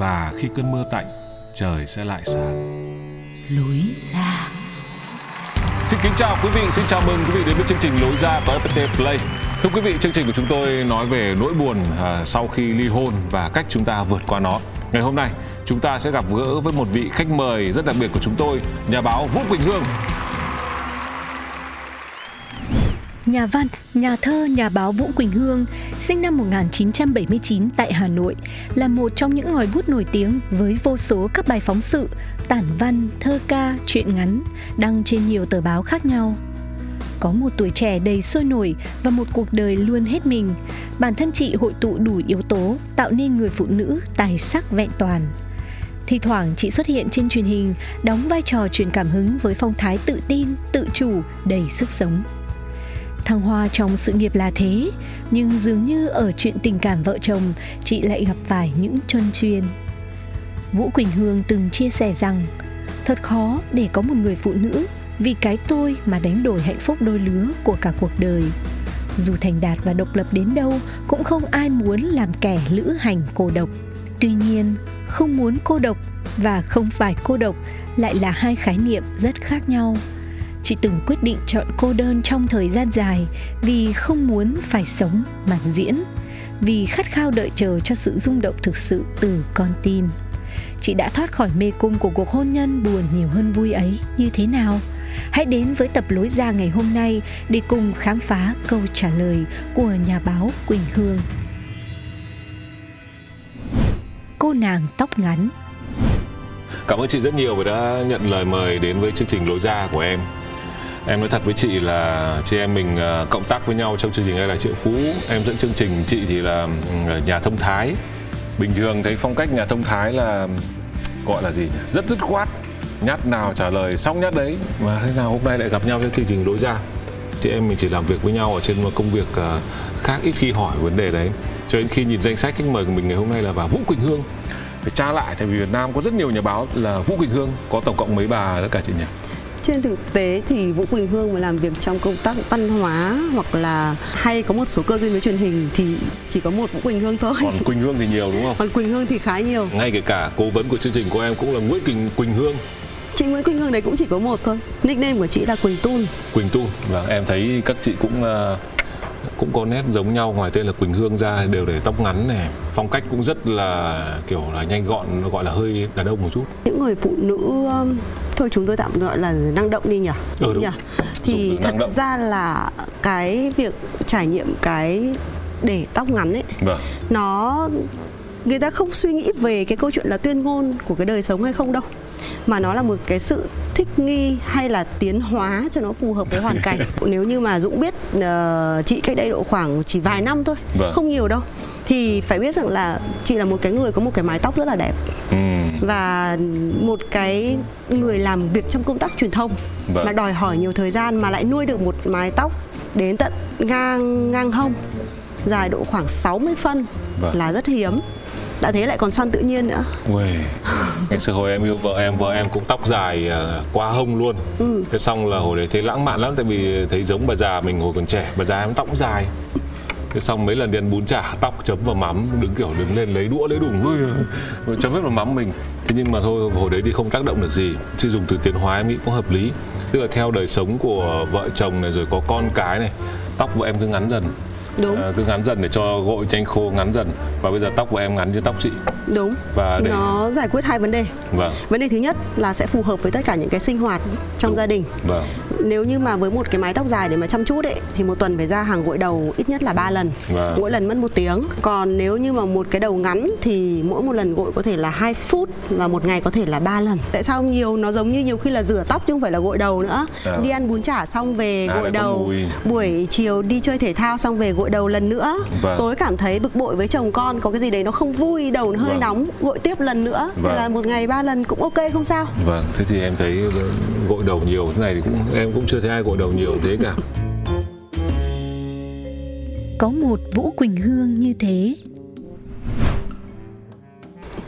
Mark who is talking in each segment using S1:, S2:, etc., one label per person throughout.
S1: và khi cơn mưa tạnh, trời sẽ lại sáng.
S2: lối ra
S1: Xin kính chào quý vị, xin chào mừng quý vị đến với chương trình Lối ra của FPT Play. Thưa quý vị, chương trình của chúng tôi nói về nỗi buồn à, sau khi ly hôn và cách chúng ta vượt qua nó. Ngày hôm nay, chúng ta sẽ gặp gỡ với một vị khách mời rất đặc biệt của chúng tôi, nhà báo Vũ Quỳnh Hương.
S3: Nhà văn, nhà thơ, nhà báo Vũ Quỳnh Hương, sinh năm 1979 tại Hà Nội, là một trong những ngòi bút nổi tiếng với vô số các bài phóng sự, tản văn, thơ ca, truyện ngắn, đăng trên nhiều tờ báo khác nhau. Có một tuổi trẻ đầy sôi nổi và một cuộc đời luôn hết mình, bản thân chị hội tụ đủ yếu tố tạo nên người phụ nữ tài sắc vẹn toàn. Thì thoảng chị xuất hiện trên truyền hình, đóng vai trò truyền cảm hứng với phong thái tự tin, tự chủ, đầy sức sống. Thăng hoa trong sự nghiệp là thế, nhưng dường như ở chuyện tình cảm vợ chồng, chị lại gặp phải những trơn chuyên. Vũ Quỳnh Hương từng chia sẻ rằng, thật khó để có một người phụ nữ vì cái tôi mà đánh đổi hạnh phúc đôi lứa của cả cuộc đời. Dù thành đạt và độc lập đến đâu, cũng không ai muốn làm kẻ lữ hành cô độc. Tuy nhiên, không muốn cô độc và không phải cô độc lại là hai khái niệm rất khác nhau chị từng quyết định chọn cô đơn trong thời gian dài vì không muốn phải sống mà diễn, vì khát khao đợi chờ cho sự rung động thực sự từ con tim. Chị đã thoát khỏi mê cung của cuộc hôn nhân buồn nhiều hơn vui ấy. Như thế nào? Hãy đến với tập lối ra ngày hôm nay để cùng khám phá câu trả lời của nhà báo quỳnh hương. Cô nàng tóc ngắn.
S1: Cảm ơn chị rất nhiều vì đã nhận lời mời đến với chương trình Lối ra của em. Em nói thật với chị là chị em mình ờ, cộng tác với nhau trong chương trình này là Triệu Phú. Em dẫn chương trình, chị thì là nhà thông thái. Bình thường thấy phong cách nhà thông thái là gọi là gì? Rất dứt khoát. Nhát nào trả lời xong nhát đấy. Mà thế nào hôm nay lại gặp nhau trong chương trình đối ra. Chị em mình chỉ làm việc với nhau ở trên một công việc ờ, khác ít khi hỏi vấn đề đấy. Cho đến khi nhìn danh sách khách mời của mình ngày hôm nay là bà Vũ Quỳnh Hương phải tra lại tại vì Việt Nam có rất nhiều nhà báo là Vũ Quỳnh Hương có tổng cộng mấy bà tất cả chị nhỉ?
S4: Trên thực tế thì Vũ Quỳnh Hương mà làm việc trong công tác văn hóa hoặc là hay có một số cơ duyên với truyền hình thì chỉ có một Vũ Quỳnh Hương thôi.
S1: Còn Quỳnh Hương thì nhiều đúng không?
S4: Còn Quỳnh Hương thì khá nhiều.
S1: Ngay kể cả cố vấn của chương trình của em cũng là Nguyễn Quỳnh Quỳnh Hương,
S4: Chị Nguyễn Quỳnh Hương đấy cũng chỉ có một thôi. Nickname của chị là Quỳnh Tun.
S1: Quỳnh Tu và em thấy các chị cũng ờ, cũng có nét giống nhau ngoài tên là Quỳnh Hương ra đều để tóc ngắn này, phong cách cũng rất là kiểu là nhanh gọn gọi là hơi đàn ông một chút.
S4: Những người phụ nữ um, thôi chúng tôi tạm gọi là năng động đi nhỉ.
S1: Ừ, đúng.
S4: nhỉ? Thì
S1: Đúng,
S4: thật
S1: động.
S4: ra là cái việc trải nghiệm cái để tóc ngắn ấy
S1: Vâng.
S4: nó người ta không suy nghĩ về cái câu chuyện là tuyên ngôn của cái đời sống hay không đâu mà nó là một cái sự thích nghi hay là tiến hóa cho nó phù hợp với hoàn cảnh nếu như mà dũng biết ờ, chị cách đây độ khoảng chỉ vài năm thôi
S1: Vâng.
S4: không nhiều đâu thì phải biết rằng là chị là một cái người có một cái mái tóc rất là đẹp
S1: Ừm,
S4: và một cái người làm việc trong công tác truyền thông
S1: Vâng.
S4: mà đòi hỏi nhiều thời gian mà lại nuôi được một mái tóc đến tận ngang ngang hông dài độ khoảng 60 phân
S1: Vâng.
S4: là rất hiếm đã thế lại còn xoăn tự nhiên nữa
S1: Uầy. Ngày xưa hồi em yêu vợ em, vợ em cũng tóc dài ờ, qua hông luôn.
S4: Ừ.
S1: Thế xong là hồi đấy thấy lãng mạn lắm tại vì thấy giống bà già mình hồi còn trẻ, bà già em tóc cũng dài. Thế xong mấy lần đi ăn bún chả tóc chấm vào mắm đứng kiểu đứng lên lấy đũa lấy đùng ui, chấm hết vào mắm mình. Thế nhưng mà thôi hồi đấy thì không tác động được gì. Chứ dùng từ tiến hóa em nghĩ cũng hợp lý. Tức là theo đời sống của vợ chồng này rồi có con cái này tóc của em cứ ngắn dần.
S4: Đúng.
S1: À, cứ ngắn dần để cho gội nhanh khô ngắn dần. Và bây giờ tóc của em ngắn như tóc chị.
S4: Đúng.
S1: Và để
S4: nó giải quyết hai vấn đề.
S1: Vâng.
S4: Vấn đề thứ nhất là sẽ phù hợp với tất cả những cái sinh hoạt trong
S1: Đúng.
S4: gia đình.
S1: Vâng.
S4: Nếu như mà với một cái mái tóc dài để mà chăm chút ấy thì một tuần phải ra hàng gội đầu ít nhất là 3 lần.
S1: Vâng.
S4: mỗi lần mất một tiếng. Còn nếu như mà một cái đầu ngắn thì mỗi một lần gội có thể là 2 phút và một ngày có thể là 3 lần. Tại sao nhiều nó giống như nhiều khi là rửa tóc chứ không phải là gội đầu nữa?
S1: À.
S4: đi ăn bún chả xong về
S1: À,
S4: gội đầu. buổi chiều đi chơi thể thao xong về gội đầu lần nữa
S1: Vâng.
S4: tối cảm thấy bực bội với chồng con có cái gì đấy nó không vui đầu nó hơi
S1: Vâng.
S4: nóng gội tiếp lần nữa Thế
S1: Vâng.
S4: là một ngày ba lần cũng ok không sao
S1: vâng thế thì em thấy gội đầu nhiều thế này thì cũng em cũng chưa thấy ai gội đầu nhiều thế cả
S3: Có một Vũ Quỳnh Hương như thế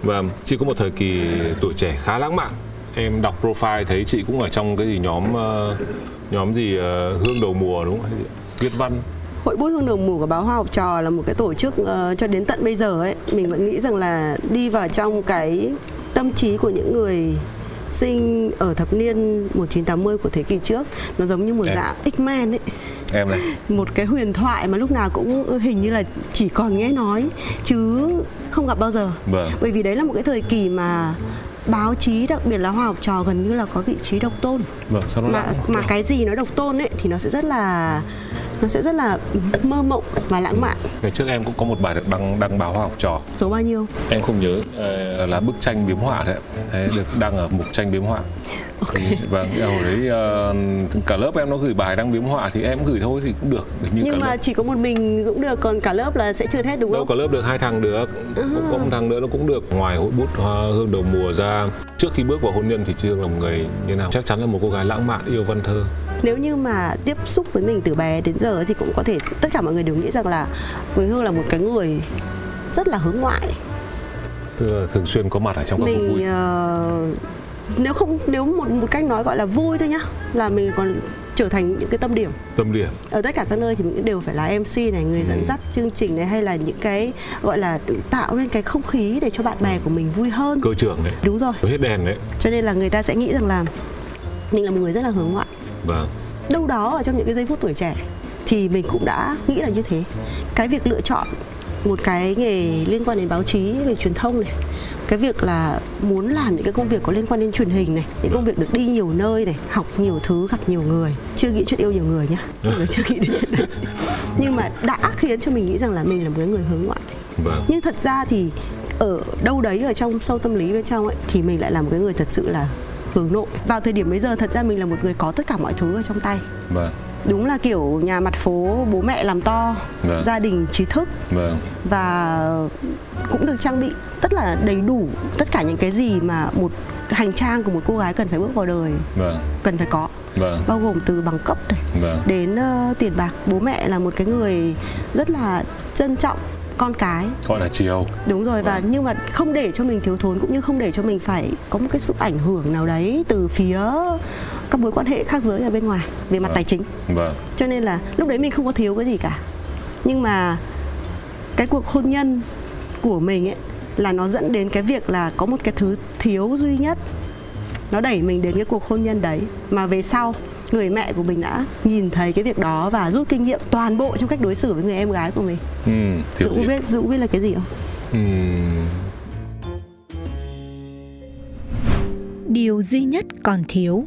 S1: Vâng, chị có một thời kỳ tuổi trẻ khá lãng mạn. Em đọc profile thấy chị cũng ở trong cái gì nhóm ờ, nhóm gì ờ, hương đầu mùa đúng không? Viết văn.
S4: Hội bút hương đầu mùa của báo Hoa học trò là một cái tổ chức ờ, cho đến tận bây giờ ấy mình vẫn nghĩ rằng là đi vào trong cái tâm trí của những người sinh ở thập niên 1980 của thế kỷ trước nó giống như một
S1: Em.
S4: dạng X-Men ấy
S1: Em này.
S4: một cái huyền thoại mà lúc nào cũng hình như là chỉ còn nghe nói chứ không gặp bao giờ
S1: Vâng.
S4: bởi vì đấy là một cái thời kỳ mà báo chí đặc biệt là hoa học trò gần như là có vị trí độc tôn
S1: Vâng, sao nó
S4: mà mà cái gì nó độc tôn ấy thì nó sẽ rất là nó sẽ rất là mơ mộng và lãng mạn
S1: Ngày trước em cũng có một bài được đăng đăng báo học trò.
S4: số bao nhiêu
S1: Em không nhớ ờ, là bức tranh biếm họa đấy. Thế được đăng ở mục tranh biếm họa.
S4: ok
S1: Thì, vâng, hồi đấy ờ, cả lớp em nó gửi bài đăng biếm họa thì em gửi thôi thì cũng được.
S4: Nhưng
S1: cả
S4: mà
S1: lớp.
S4: chỉ có một mình dũng được còn cả lớp là sẽ chưa hết đúng
S1: Đâu
S4: không
S1: cả lớp được hai thằng được cũng có một thằng nữa nó cũng được ngoài hội bút hoa hương đầu mùa ra trước khi bước vào hôn nhân thì Trương là một người như nào chắc chắn là một cô gái lãng mạn yêu văn thơ
S4: nếu như mà tiếp xúc với mình từ bé đến giờ thì cũng có thể tất cả mọi người đều nghĩ rằng là Quỳnh Hương là một cái người rất là hướng ngoại.
S1: Tức là thường xuyên có mặt ở trong các cuộc vui.
S4: mình ờ, nếu không nếu một một cách nói gọi là vui thôi nhá là mình còn trở thành những cái tâm điểm.
S1: Tâm điểm.
S4: Ở tất cả các nơi thì mình đều phải là MC này người dẫn
S1: Ừ.
S4: dắt chương trình này hay là những cái gọi là tạo nên cái không khí để cho bạn bè của mình vui hơn.
S1: Cơ trưởng đấy.
S4: Đúng rồi.
S1: Hết đèn đấy.
S4: Cho nên là người ta sẽ nghĩ rằng là mình là một người rất là hướng ngoại
S1: vâng.
S4: Đâu đó ở trong những cái giây phút tuổi trẻ thì mình cũng đã nghĩ là như thế. Cái việc lựa chọn một cái nghề liên quan đến báo chí về truyền thông này cái việc là muốn làm những cái công việc có liên quan đến truyền hình này những công việc được đi nhiều nơi này học nhiều thứ gặp nhiều người. Chưa nghĩ chuyện yêu nhiều người nhá. Giờ chưa nghĩ đến chuyện đấy nhưng mà đã khiến cho mình nghĩ rằng là mình là một cái người hướng ngoại.
S1: Vâng.
S4: Nhưng thật ra thì ở đâu đấy ở trong sâu tâm lý bên trong ấy thì mình lại là một cái người thật sự là hướng nội vào thời điểm bây giờ thật ra mình là một người có tất cả mọi thứ ở trong tay.
S1: Vâng.
S4: Đúng là kiểu nhà mặt phố bố mẹ làm to
S1: Vâng.
S4: gia đình trí thức.
S1: Vâng.
S4: Và cũng được trang bị rất là đầy đủ tất cả những cái gì mà một hành trang của một cô gái cần phải bước vào đời
S1: vâng.
S4: cần phải có.
S1: Vâng.
S4: Bao gồm từ bằng cấp này
S1: vâng.
S4: đến ờ, tiền bạc. Bố mẹ là một cái người rất là trân trọng con cái.
S1: Gọi là chiều.
S4: Đúng rồi và
S1: Vâng.
S4: nhưng mà không để cho mình thiếu thốn cũng như không để cho mình phải có một cái sự ảnh hưởng nào đấy từ phía các mối quan hệ khác giới ở bên ngoài về mặt
S1: Vâng.
S4: tài chính.
S1: Vâng.
S4: Cho nên là lúc đấy mình không có thiếu cái gì cả. Nhưng mà cái cuộc hôn nhân của mình ấy là nó dẫn đến cái việc là có một cái thứ thiếu duy nhất. Nó đẩy mình đến cái cuộc hôn nhân đấy. Mà về sau người mẹ của mình đã nhìn thấy cái việc đó và rút kinh nghiệm toàn bộ trong cách đối xử với người em gái của mình.
S1: Ừ, gì?
S4: biết dũng biết là cái gì không?
S1: Ừm,
S3: Điều duy nhất còn thiếu.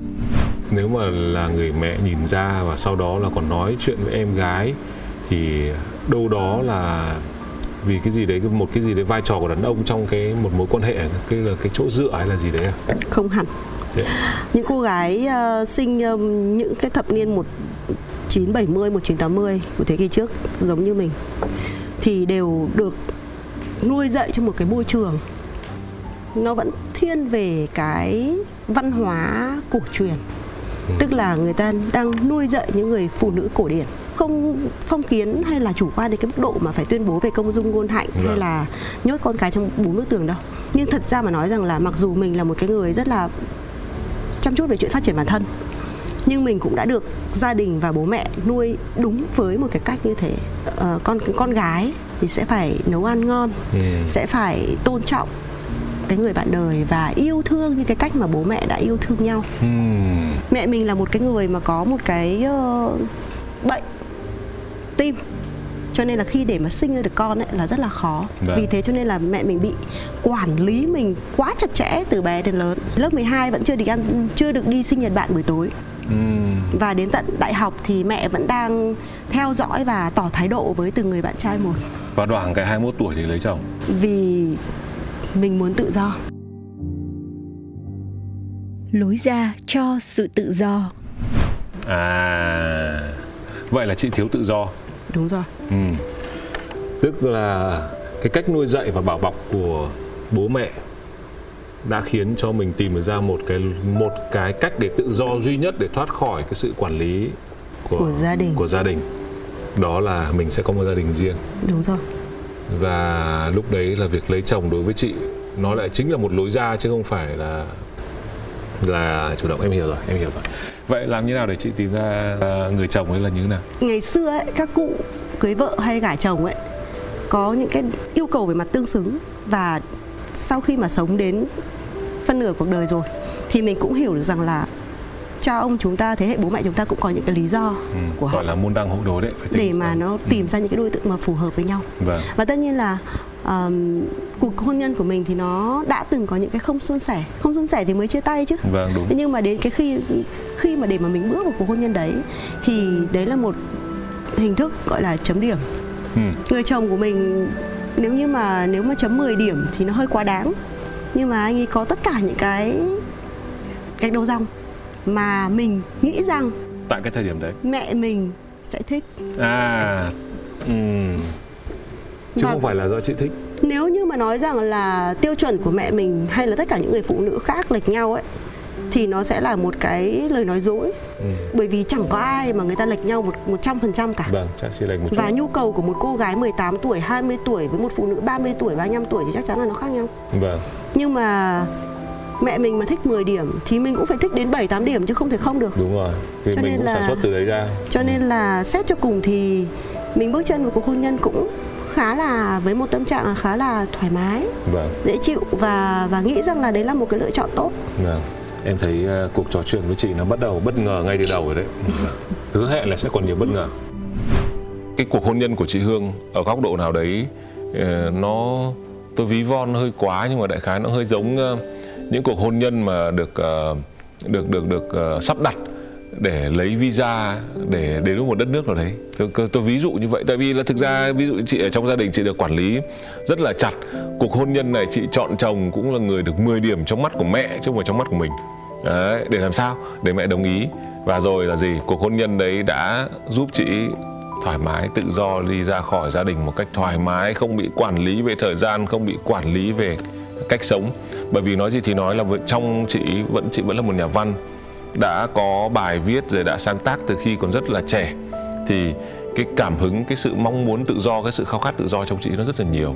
S1: Nếu mà là người mẹ nhìn ra và sau đó là còn nói chuyện với em gái thì đâu đó là vì cái gì đấy một cái gì đấy vai trò của đàn ông trong cái một mối quan hệ cái là cái chỗ dựa hay là gì đấy à?
S4: Không hẳn Những cô gái ờ, sinh ừm, những cái thập niên 1970 1980 của thế kỷ trước giống như mình thì đều được nuôi dạy trong một cái môi trường. Nó vẫn thiên về cái văn hóa cổ truyền. Tức là người ta đang nuôi dạy những người phụ nữ cổ điển. Không phong kiến hay là chủ quan đến cái mức độ mà phải tuyên bố về công dung ngôn hạnh hay
S1: Vâng.
S4: là nhốt con cái trong bốn bức tường đâu. Nhưng thật ra mà nói rằng là mặc dù mình là một cái người rất là chăm chút về chuyện phát triển bản thân. Nhưng mình cũng đã được gia đình và bố mẹ nuôi đúng với một cái cách như thế. Ờ, con con gái thì sẽ phải nấu ăn ngon
S1: Ừ.
S4: sẽ phải tôn trọng cái người bạn đời và yêu thương như cái cách mà bố mẹ đã yêu thương nhau.
S1: Ừm,
S4: mẹ mình là một cái người mà có một cái ờ, bệnh tim cho nên là khi để mà sinh ra được con ấy là rất là khó.
S1: Vâng.
S4: vì thế cho nên là mẹ mình bị quản lý mình quá chặt chẽ từ bé đến lớn. Lớp 12 vẫn chưa được ăn chưa được đi sinh nhật bạn buổi tối.
S1: Ừm,
S4: và đến tận đại học thì mẹ vẫn đang theo dõi và tỏ thái độ với từng người bạn trai một.
S1: Và đoảng cái 21 tuổi thì lấy chồng?
S4: Vì mình muốn tự do.
S3: Lối ra cho sự tự do.
S1: À vậy là chị thiếu tự do
S4: đúng rồi.
S1: Ừ. Tức là cái cách nuôi dạy và bảo bọc của bố mẹ đã khiến cho mình tìm được ra một cái một cái cách để tự do duy nhất để thoát khỏi cái sự quản lý của,
S4: Của gia đình.
S1: của gia đình. Đó là mình sẽ có một gia đình riêng.
S4: Đúng rồi.
S1: Và lúc đấy là việc lấy chồng đối với chị nó lại chính là một lối ra chứ không phải là là chủ động. Em hiểu rồi em hiểu rồi vậy làm như nào để chị tìm ra người chồng ấy là như thế nào?
S4: Ngày xưa ấy các cụ cưới vợ hay gả chồng ấy có những cái yêu cầu về mặt tương xứng và sau khi mà sống đến phân nửa cuộc đời rồi thì mình cũng hiểu được rằng là cha ông chúng ta thế hệ bố mẹ chúng ta cũng có những cái lý do
S1: ừ,
S4: của họ.
S1: gọi là môn đăng hộ đối đấy phải
S4: để mà nó tìm ra những cái đối tượng mà phù hợp với nhau.
S1: Vâng.
S4: Và tất nhiên là um, cuộc hôn nhân của mình thì nó đã từng có những cái không suôn sẻ. Không suôn sẻ thì mới chia tay chứ.
S1: Vâng đúng.
S4: Thế nhưng mà đến cái khi khi mà để mà mình bước vào cuộc hôn nhân đấy thì đấy là một hình thức gọi là chấm điểm.
S1: Ừ.
S4: người chồng của mình nếu như mà nếu mà chấm 10 điểm thì nó hơi quá đáng. Nhưng mà anh ấy có tất cả những cái cái đầu dòng mà mình nghĩ rằng
S1: tại cái thời điểm đấy.
S4: mẹ mình sẽ thích.
S1: À ừm. Chứ
S4: Và-
S1: không phải là do chị thích.
S4: Nếu như mà nói rằng là tiêu chuẩn của mẹ mình hay là tất cả những người phụ nữ khác lệch nhau ấy thì nó sẽ là một cái lời nói dối.
S1: Ừ.
S4: bởi vì chẳng có ai mà người ta lệch nhau một một trăm phần trăm cả.
S1: Vâng chắc chỉ lệch một chút.
S4: Và nhu cầu của một cô gái 18 tuổi, 20 tuổi với một phụ nữ 30 tuổi, 35 tuổi thì chắc chắn là nó khác nhau.
S1: vâng.
S4: Nhưng mà mẹ mình mà thích 10 điểm thì mình cũng phải thích đến 7 8 điểm chứ không thể không được.
S1: đúng rồi. Vì
S4: Cho
S1: mình
S4: nên
S1: cũng
S4: là-
S1: sản xuất từ đấy ra.
S4: Cho nên là xét cho cùng thì mình bước chân vào cuộc hôn nhân cũng khá là với một tâm trạng là khá là thoải mái,
S1: vâng.
S4: dễ chịu và và nghĩ rằng là đấy là một cái lựa chọn tốt.
S1: vâng. Em thấy uh, cuộc trò chuyện với chị nó bắt đầu bất ngờ ngay từ đầu rồi đấy. Hứa hẹn là sẽ còn nhiều bất ngờ. Cái cuộc hôn nhân của chị Hương ở góc độ nào đấy ờ, nó tôi ví von hơi quá nhưng mà đại khái nó hơi giống ờ, những cuộc hôn nhân mà được ờ, được được được ờ, sắp đặt để lấy visa để đến một đất nước nào đấy. Tôi, tôi, ví dụ như vậy. Tại vì là thực ra ví dụ chị ở trong gia đình chị được quản lý rất là chặt. Cuộc hôn nhân này chị chọn chồng cũng là người được 10 điểm trong mắt của mẹ chứ không phải trong mắt của mình. Đấy, để làm sao? Để mẹ đồng ý. Và rồi là gì? Cuộc hôn nhân đấy đã giúp chị thoải mái tự do đi ra khỏi gia đình một cách thoải mái không bị quản lý về thời gian không bị quản lý về cách sống. Bởi vì nói gì thì nói là trong chị vẫn chị vẫn là một nhà văn đã có bài viết rồi đã sáng tác từ khi còn rất là trẻ, thì cái cảm hứng, cái sự mong muốn tự do, cái sự khao khát tự do trong chị nó rất là nhiều.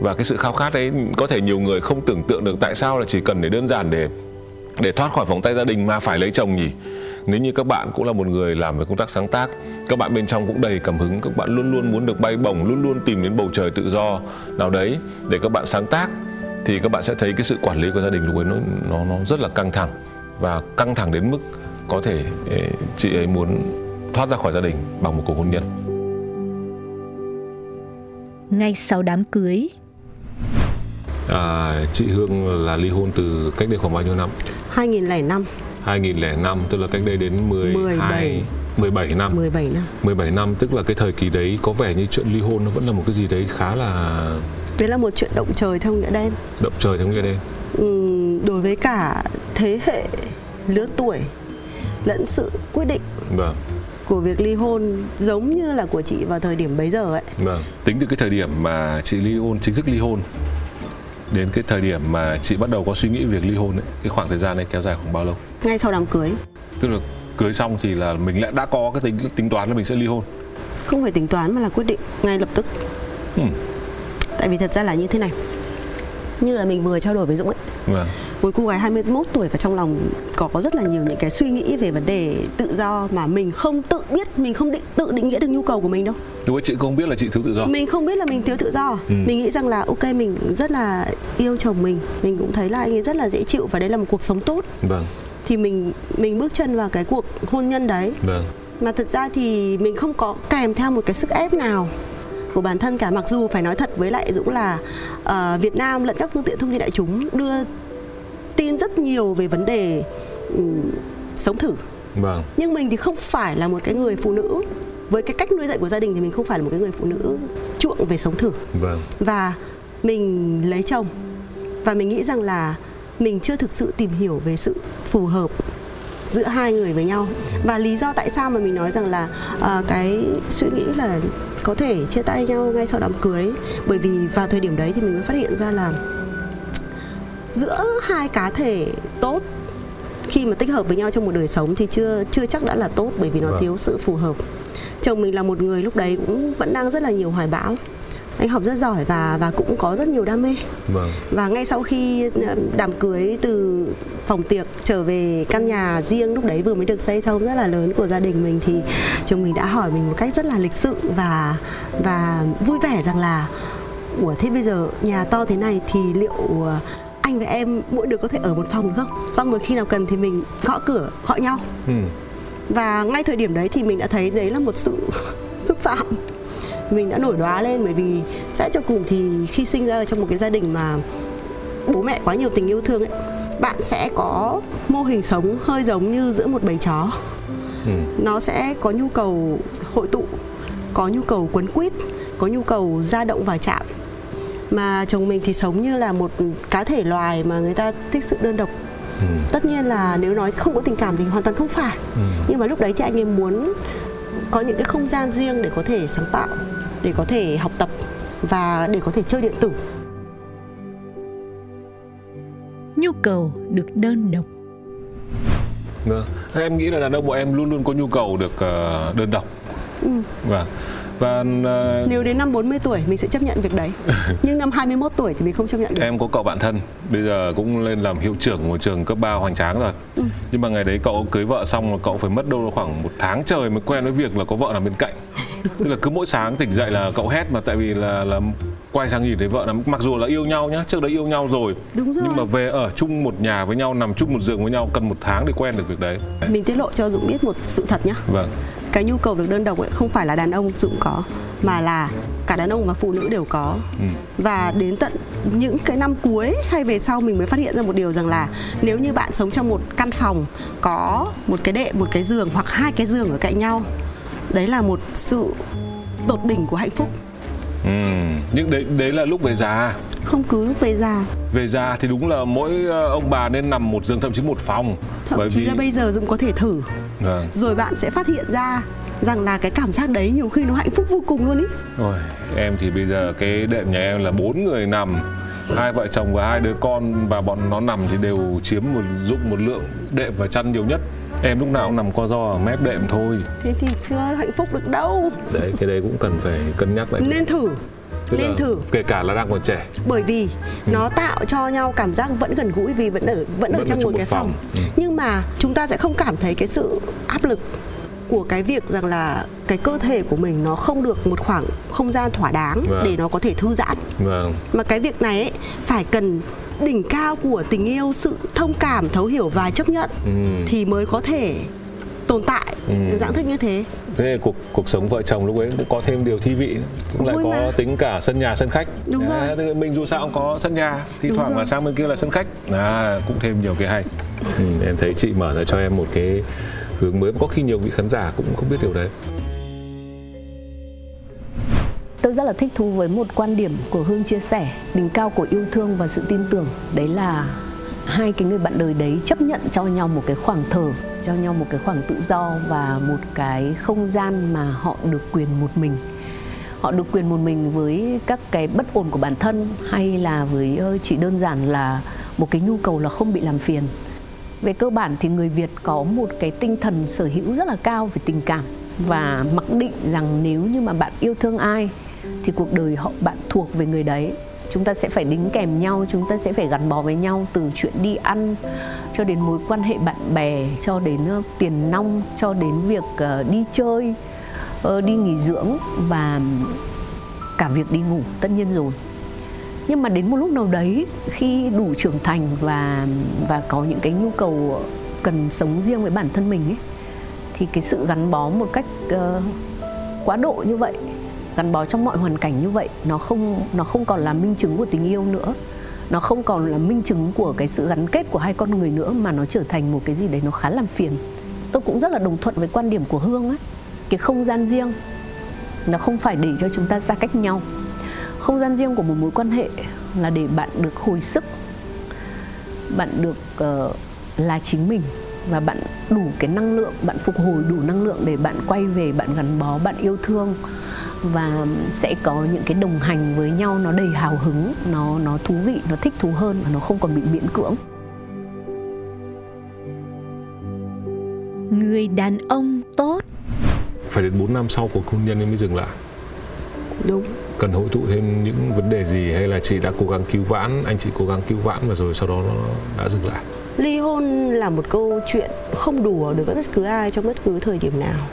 S1: Và cái sự khao khát ấy có thể nhiều người không tưởng tượng được tại sao là chỉ cần để đơn giản để để thoát khỏi vòng tay gia đình mà phải lấy chồng nhỉ. Nếu như các bạn cũng là một người làm về công tác sáng tác, các bạn bên trong cũng đầy cảm hứng, các bạn luôn luôn muốn được bay bổng, luôn luôn tìm đến bầu trời tự do. Nào đấy, để các bạn sáng tác, thì các bạn sẽ thấy cái sự quản lý của gia đình lúc ấy nó nó nó rất là căng thẳng và căng thẳng đến mức có thể ê, chị ấy muốn thoát ra khỏi gia đình bằng một cuộc hôn nhân
S3: Ngay sau đám cưới,
S1: à, chị Hương là ly hôn từ cách đây khoảng bao nhiêu năm
S4: 2005,
S1: 2005 tức là cách đây đến 12
S4: 17.
S1: 17 năm
S4: 17 năm.
S1: 17 năm tức là cái thời kỳ đấy có vẻ như chuyện ly hôn nó vẫn là một cái gì đấy khá là
S4: Đấy là một chuyện động trời theo nghĩa đen.
S1: động trời trong nghĩa đen
S4: đối với cả thế hệ lứa tuổi lẫn sự quyết định
S1: vâng.
S4: của việc ly hôn giống như là của chị vào thời điểm bấy giờ ấy.
S1: Vâng tính từ cái thời điểm mà chị ly hôn chính thức ly hôn đến cái thời điểm mà chị bắt đầu có suy nghĩ việc ly hôn ấy cái khoảng thời gian này kéo dài khoảng bao lâu?
S4: Ngay sau đám cưới.
S1: Tức là cưới xong thì là mình lại đã có cái tính tính toán là mình sẽ ly hôn?
S4: Không phải tính toán mà là quyết định ngay lập tức.
S1: Ừ.
S4: tại vì thật ra là như thế này như là mình vừa trao đổi với Dũng ấy.
S1: Vâng.
S4: Một cô gái 21 tuổi và trong lòng có có rất là nhiều những cái suy nghĩ về vấn đề tự do mà mình không tự biết mình không định tự định nghĩa được nhu cầu của mình đâu.
S1: Lúc ấy chị không biết là chị thiếu tự do.
S4: Mình không biết là mình thiếu tự do.
S1: Ừ.
S4: mình nghĩ rằng là ok mình rất là yêu chồng mình. Mình cũng thấy là anh ấy rất là dễ chịu và đấy là một cuộc sống tốt.
S1: Vâng.
S4: Thì mình mình bước chân vào cái cuộc hôn nhân đấy.
S1: Vâng.
S4: Mà thật ra thì mình không có kèm theo một cái sức ép nào của bản thân cả mặc dù phải nói thật với lại Dũng là uh, Việt Nam lẫn các phương tiện thông tin đại chúng đưa tin rất nhiều về vấn đề um, sống thử.
S1: Vâng.
S4: Nhưng mình thì không phải là một cái người phụ nữ. Với cái cách nuôi dạy của gia đình thì mình không phải là một cái người phụ nữ chuộng về sống thử.
S1: Vâng.
S4: Và mình lấy chồng. Và mình nghĩ rằng là mình chưa thực sự tìm hiểu về sự phù hợp giữa hai người với nhau và lý do tại sao mà mình nói rằng là uh, cái suy nghĩ là có thể chia tay nhau ngay sau đám cưới bởi vì vào thời điểm đấy thì mình mới phát hiện ra là giữa hai cá thể tốt khi mà tích hợp với nhau trong một đời sống thì chưa chưa chắc đã là tốt bởi vì nó vâng. thiếu sự phù hợp chồng mình là một người lúc đấy cũng vẫn đang rất là nhiều hoài bão anh học rất giỏi và và cũng có rất nhiều đam mê
S1: vâng.
S4: và ngay sau khi ờ, đám cưới từ phòng tiệc trở về căn nhà riêng lúc đấy vừa mới được xây xong rất là lớn của gia đình mình thì chồng mình đã hỏi mình một cách rất là lịch sự và và vui vẻ rằng là ủa thế bây giờ nhà to thế này thì liệu ờ, anh và em mỗi đứa có thể ở một phòng được không? Xong rồi khi nào cần thì mình gõ cửa gọi nhau. Ừ. và ngay thời điểm đấy thì mình đã thấy đấy là một sự xúc phạm. Mình đã nổi đoá lên bởi vì sẽ cho cùng thì khi sinh ra trong một cái gia đình mà bố mẹ quá nhiều tình yêu thương ấy bạn sẽ có mô hình sống hơi giống như giữa một bầy chó ừ. nó sẽ có nhu cầu hội tụ có nhu cầu quấn quýt có nhu cầu ra động và chạm mà chồng mình thì sống như là một cá thể loài mà người ta thích sự đơn độc ừ. tất nhiên là nếu nói không có tình cảm thì hoàn toàn không phải ừ. nhưng mà lúc đấy thì anh ấy muốn có những cái không gian riêng để có thể sáng tạo để có thể học tập và để có thể chơi điện tử
S5: nhu cầu được đơn độc.
S1: Vâng, em nghĩ là đàn ông của em luôn luôn có nhu cầu được uh, đơn độc. Ừ. Vâng.
S4: Và uh, nếu đến năm 40 tuổi mình sẽ chấp nhận việc đấy. Nhưng năm 21 tuổi thì mình không chấp nhận được.
S1: Em có cậu bạn thân bây giờ cũng lên làm hiệu trưởng một trường cấp 3 hoành tráng rồi. Ừ. nhưng mà ngày đấy cậu cưới vợ xong là cậu phải mất đâu khoảng một tháng trời mới quen với việc là có vợ nằm bên cạnh. Tức là cứ mỗi sáng tỉnh dậy là cậu hét mà tại vì là là quay sang nhìn thấy vợ nằm mặc dù là yêu nhau nhá trước đấy yêu nhau rồi,
S4: Đúng rồi.
S1: nhưng mà về ở chung một nhà với nhau nằm chung một giường với nhau cần một tháng để quen được việc đấy.
S4: Mình tiết lộ cho dũng biết một sự thật nhá.
S1: Vâng.
S4: Cái nhu cầu được đơn độc ấy không phải là đàn ông dũng có mà là cả đàn ông và phụ nữ đều có. Ừ. và đến tận những cái năm cuối hay về sau mình mới phát hiện ra một điều rằng là nếu như bạn sống trong một căn phòng có một cái đệm một cái giường hoặc hai cái giường ở cạnh nhau đấy là một sự tột đỉnh của hạnh phúc
S1: ừ. nhưng đấy đấy là lúc về già.
S4: Không cứ về già.
S1: Về già thì đúng là mỗi ờ, ông bà nên nằm một giường thậm chí một phòng.
S4: Thậm bởi chí vì... là bây giờ dũng có thể thử. À. rồi bạn sẽ phát hiện ra rằng là cái cảm giác đấy nhiều khi nó hạnh phúc vô cùng luôn ý.
S1: Ôi, em thì bây giờ cái đệm nhà em là bốn người nằm hai vợ chồng và hai đứa con và bọn nó nằm thì đều chiếm một dụng một lượng đệm và chăn nhiều nhất. Em lúc nào cũng nằm co do ở mép đệm thôi.
S4: Thế thì chưa hạnh phúc được đâu.
S1: Đấy cái đấy cũng cần phải cân nhắc lại.
S4: Nên thử
S1: Tức
S4: nên thử.
S1: kể cả là đang còn trẻ.
S4: Bởi vì ừ. nó tạo cho nhau cảm giác vẫn gần gũi vì vẫn ở vẫn, vẫn ở trong một cái phòng, phòng. Ừ. nhưng mà chúng ta sẽ không cảm thấy cái sự áp lực của cái việc rằng là cái cơ thể của mình nó không được một khoảng không gian thỏa đáng vâng. để nó có thể thư giãn
S1: vâng.
S4: mà cái việc này ấy, phải cần đỉnh cao của tình yêu sự thông cảm thấu hiểu và chấp nhận ừ. thì mới có thể tồn tại ừ. dạng thức như thế
S1: thế cuộc cuộc sống vợ chồng lúc ấy cũng có thêm điều thi vị cũng lại có mà. tính cả sân nhà sân khách
S4: đúng à,
S1: rồi. mình dù sao cũng có sân nhà thì thoảng rồi. là sang bên kia là sân khách à cũng thêm nhiều cái hay ừ, em thấy chị mở ra cho em một cái hướng mới. Có khi nhiều vị khán giả cũng không biết điều đấy.
S5: Tôi rất là thích thú với một quan điểm của hương chia sẻ, đỉnh cao của yêu thương và sự tin tưởng. Đấy là hai cái người bạn đời đấy chấp nhận cho nhau một cái khoảng thở, cho nhau một cái khoảng tự do và một cái không gian mà họ được quyền một mình. Họ được quyền một mình với các cái bất ổn của bản thân hay là với chỉ đơn giản là một cái nhu cầu là không bị làm phiền về cơ bản thì người Việt có một cái tinh thần sở hữu rất là cao về tình cảm và mặc định rằng nếu như mà bạn yêu thương ai thì cuộc đời họ bạn thuộc về người đấy. Chúng ta sẽ phải đính kèm nhau chúng ta sẽ phải gắn bó với nhau từ chuyện đi ăn cho đến mối quan hệ bạn bè cho đến uh, tiền nong cho đến việc uh, đi chơi uh, đi nghỉ dưỡng và cả việc đi ngủ. Tất nhiên rồi nhưng mà đến một lúc nào đấy khi đủ trưởng thành và và có những cái nhu cầu cần sống riêng với bản thân mình ấy thì cái sự gắn bó một cách uh, quá độ như vậy gắn bó trong mọi hoàn cảnh như vậy nó không nó không còn là minh chứng của tình yêu nữa. Nó không còn là minh chứng của cái sự gắn kết của hai con người nữa mà nó trở thành một cái gì đấy nó khá làm phiền. Tôi cũng rất là đồng thuận với quan điểm của hương ấy cái không gian riêng nó không phải để cho chúng ta xa cách nhau không gian riêng của một mối quan hệ là để bạn được hồi sức bạn được uh, là chính mình và bạn đủ cái năng lượng bạn phục hồi đủ năng lượng để bạn quay về bạn gắn bó bạn yêu thương và sẽ có những cái đồng hành với nhau nó đầy hào hứng nó nó thú vị nó thích thú hơn và nó không còn bị miễn cưỡng.
S3: Người đàn ông tốt.
S1: Phải đến 4 năm sau cuộc hôn nhân mới dừng lại.
S4: Đúng
S1: cần hội tụ thêm những vấn đề gì hay là chị đã cố gắng cứu vãn anh chị cố gắng cứu vãn và rồi sau đó nó đã dừng lại
S4: ly hôn là một câu chuyện không đùa đối với bất cứ ai trong bất cứ thời điểm nào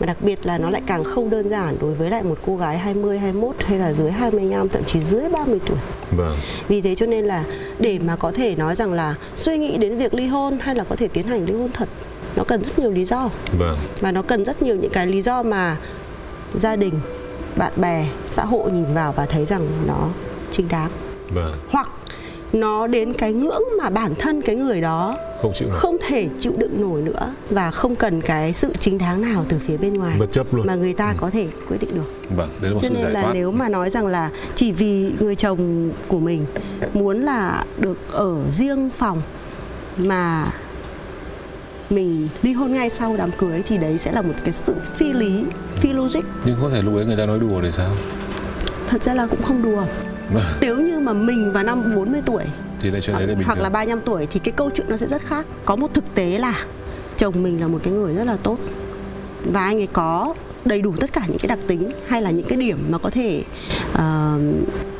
S4: mà đặc biệt là nó lại càng không đơn giản đối với lại một cô gái 20, 21 hay là dưới 25 thậm chí dưới 30 tuổi.
S1: Vâng.
S4: Vì thế cho nên là để mà có thể nói rằng là suy nghĩ đến việc ly hôn hay là có thể tiến hành ly hôn thật nó cần rất nhiều lý do.
S1: Vâng.
S4: Và nó cần rất nhiều những cái lý do mà gia đình, bạn bè, xã hội nhìn vào và thấy rằng nó chính đáng.
S1: Vâng.
S4: Hoặc nó đến cái ngưỡng mà bản thân cái người đó
S1: không chịu nổi.
S4: không thể chịu đựng nổi nữa và không cần cái sự chính đáng nào từ phía bên ngoài
S1: Bất chấp luôn.
S4: mà người ta
S1: Ừ.
S4: có thể quyết định được
S1: Vâng, đấy là một
S4: cho
S1: sự
S4: nên
S1: giải
S4: là
S1: thoát.
S4: nếu mà nói rằng là chỉ vì người chồng của mình muốn là được ở riêng phòng mà mình ly hôn ngay sau đám cưới thì đấy sẽ là một cái sự phi lý phi logic
S1: Nhưng có thể lúc ấy người ta nói đùa thì sao?
S4: thật ra là cũng không đùa nếu như mà mình vào năm 40 tuổi
S1: Thì lại cho đấy là bình
S4: hoặc
S1: thường.
S4: là 35 tuổi thì cái câu chuyện nó sẽ rất khác có một thực tế là chồng mình là một cái người rất là tốt và anh ấy có đầy đủ tất cả những cái đặc tính hay là những cái điểm mà có thể uh,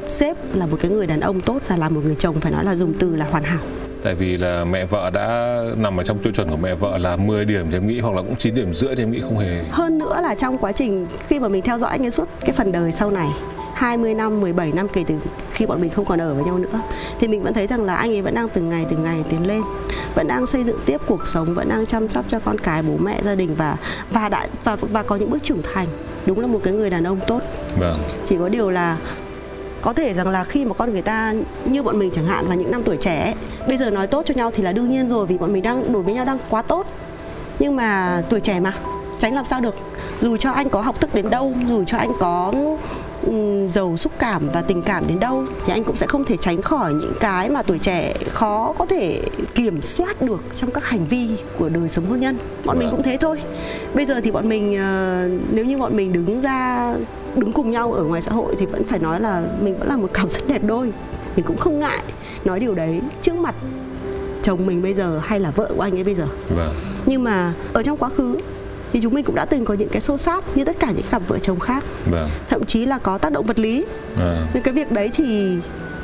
S4: xếp là một cái người đàn ông tốt và là một người chồng phải nói là dùng từ là hoàn hảo
S1: Tại vì là mẹ vợ đã nằm ở trong tiêu chuẩn của mẹ vợ là 10 điểm thì em nghĩ hoặc là cũng 9 điểm rưỡi thì em nghĩ không hề.
S4: Hơn nữa là trong quá trình khi mà mình theo dõi anh ấy suốt cái phần đời sau này 20 năm, 17 năm kể từ khi bọn mình không còn ở với nhau nữa thì mình vẫn thấy rằng là anh ấy vẫn đang từng ngày từng ngày tiến lên vẫn đang xây dựng tiếp cuộc sống vẫn đang chăm sóc cho con cái bố mẹ gia đình và và đã và và có những bước trưởng thành. Đúng là một cái người đàn ông tốt.
S1: Vâng,
S4: chỉ có điều là có thể rằng là khi mà con người ta như bọn mình chẳng hạn vào những năm tuổi trẻ ấy, bây giờ nói tốt cho nhau thì là đương nhiên rồi vì bọn mình đang đối với nhau đang quá tốt. Nhưng mà tuổi trẻ mà tránh làm sao được. Dù cho anh có học thức đến đâu dù cho anh có giàu xúc cảm và tình cảm đến đâu thì anh cũng sẽ không thể tránh khỏi những cái mà tuổi trẻ khó có thể kiểm soát được trong các hành vi của đời sống hôn nhân. Bọn mình
S1: Vâng.
S4: cũng thế thôi. Bây giờ thì bọn mình ờ, nếu như bọn mình đứng ra đứng cùng nhau ở ngoài xã hội thì vẫn phải nói là mình vẫn là một cặp rất đẹp đôi. Mình cũng không ngại nói điều đấy trước mặt chồng mình bây giờ hay là vợ của anh ấy bây giờ.
S1: Vâng,
S4: nhưng mà ở trong quá khứ thì chúng mình cũng đã từng có những cái xô xát như tất cả những cặp vợ chồng khác.
S1: Vâng,
S4: thậm chí là có tác động vật lý.
S1: À,
S4: nhưng cái việc đấy thì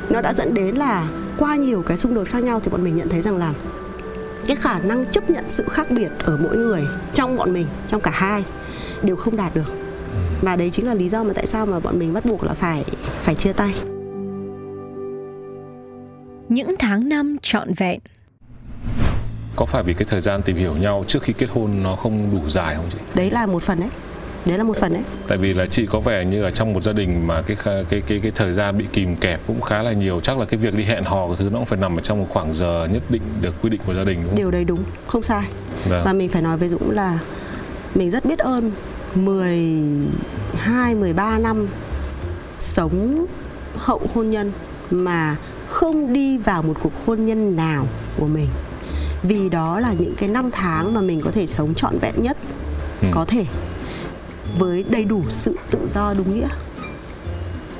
S4: nó đã dẫn đến là qua nhiều cái xung đột khác nhau thì bọn mình nhận thấy rằng là cái khả năng chấp nhận sự khác biệt ở mỗi người trong bọn mình trong cả hai đều không đạt được. Và đấy chính là lý do mà tại sao mà bọn mình bắt buộc là phải phải chia tay.
S3: Những tháng năm trọn vẹn
S1: có phải vì cái thời gian tìm hiểu nhau trước khi kết hôn nó không đủ dài không chị?
S4: đấy là một phần đấy đấy là một phần đấy
S1: Tại vì là chị có vẻ như ở trong một gia đình mà cái cái cái cái thời gian bị kìm kẹp cũng khá là nhiều, chắc là cái việc đi hẹn hò cái thứ nó cũng phải nằm ở trong một khoảng giờ nhất định được quy định của gia đình đúng không?
S4: điều đấy đúng không sai
S1: Vâng.
S4: và mình phải nói với Dũng là mình rất biết ơn 12 13 năm sống hậu hôn nhân mà không đi vào một cuộc hôn nhân nào của mình vì đó là những cái năm tháng mà mình có thể sống trọn vẹn nhất.
S1: Ừ.
S4: có thể. Với đầy đủ sự tự do đúng nghĩa.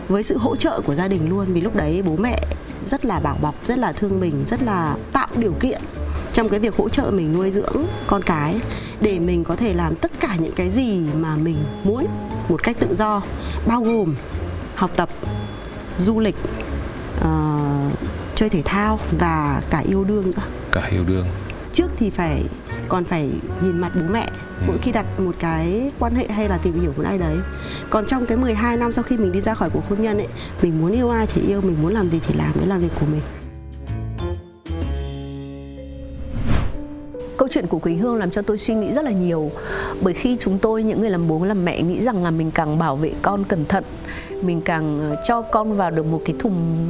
S4: Với sự hỗ trợ của gia đình luôn vì lúc đấy bố mẹ rất là bảo bọc rất là thương mình rất là tạo điều kiện trong cái việc hỗ trợ mình nuôi dưỡng con cái để mình có thể làm tất cả những cái gì mà mình muốn một cách tự do bao gồm học tập du lịch ờ, chơi thể thao và cả yêu đương nữa
S1: Cả yêu đương.
S4: trước thì phải còn phải nhìn mặt bố mẹ mỗi khi đặt một cái quan hệ hay là tìm hiểu một ai đấy. Còn trong cái 12 năm sau khi mình đi ra khỏi cuộc hôn nhân ấy mình muốn yêu ai thì yêu mình muốn làm gì thì làm đấy là việc của mình.
S5: Câu chuyện của Quỳnh Hương làm cho tôi suy nghĩ rất là nhiều. Bởi khi chúng tôi những người làm bố làm mẹ nghĩ rằng là mình càng bảo vệ con cẩn thận mình càng ờ, cho con vào được một cái thùng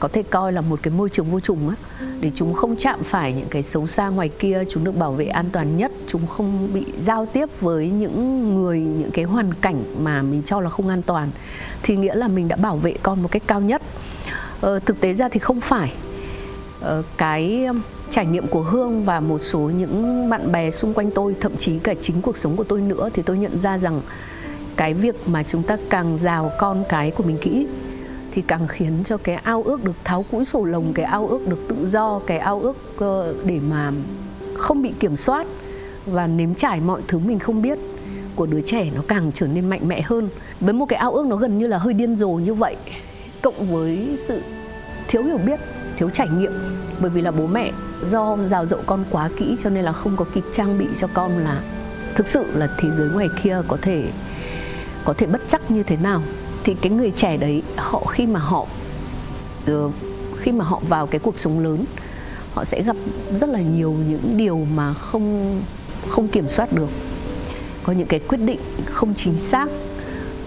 S5: có thể coi là một cái môi trường vô trùng á để chúng không chạm phải những cái xấu xa ngoài kia chúng được bảo vệ an toàn nhất chúng không bị giao tiếp với những người những cái hoàn cảnh mà mình cho là không an toàn thì nghĩa là mình đã bảo vệ con một cách cao nhất. Ờ, thực tế ra thì không phải. Ờ, cái trải nghiệm của hương và một số những bạn bè xung quanh tôi thậm chí cả chính cuộc sống của tôi nữa thì tôi nhận ra rằng cái việc mà chúng ta càng rào con cái của mình kỹ thì càng khiến cho cái ao ước được tháo cũi sổ lồng, cái ao ước được tự do, cái ao ước để mà không bị kiểm soát và nếm trải mọi thứ mình không biết của đứa trẻ nó càng trở nên mạnh mẽ hơn. Với một cái ao ước nó gần như là hơi điên rồ như vậy, cộng với sự thiếu hiểu biết, thiếu trải nghiệm. Bởi vì là bố mẹ do rào dỗ con quá kỹ cho nên là không có kịp trang bị cho con là thực sự là thế giới ngoài kia có thể có thể bất chắc như thế nào thì cái người trẻ đấy, họ khi mà họ ờ, khi mà họ vào cái cuộc sống lớn, họ sẽ gặp rất là nhiều những điều mà không không kiểm soát được. Có những cái quyết định không chính xác,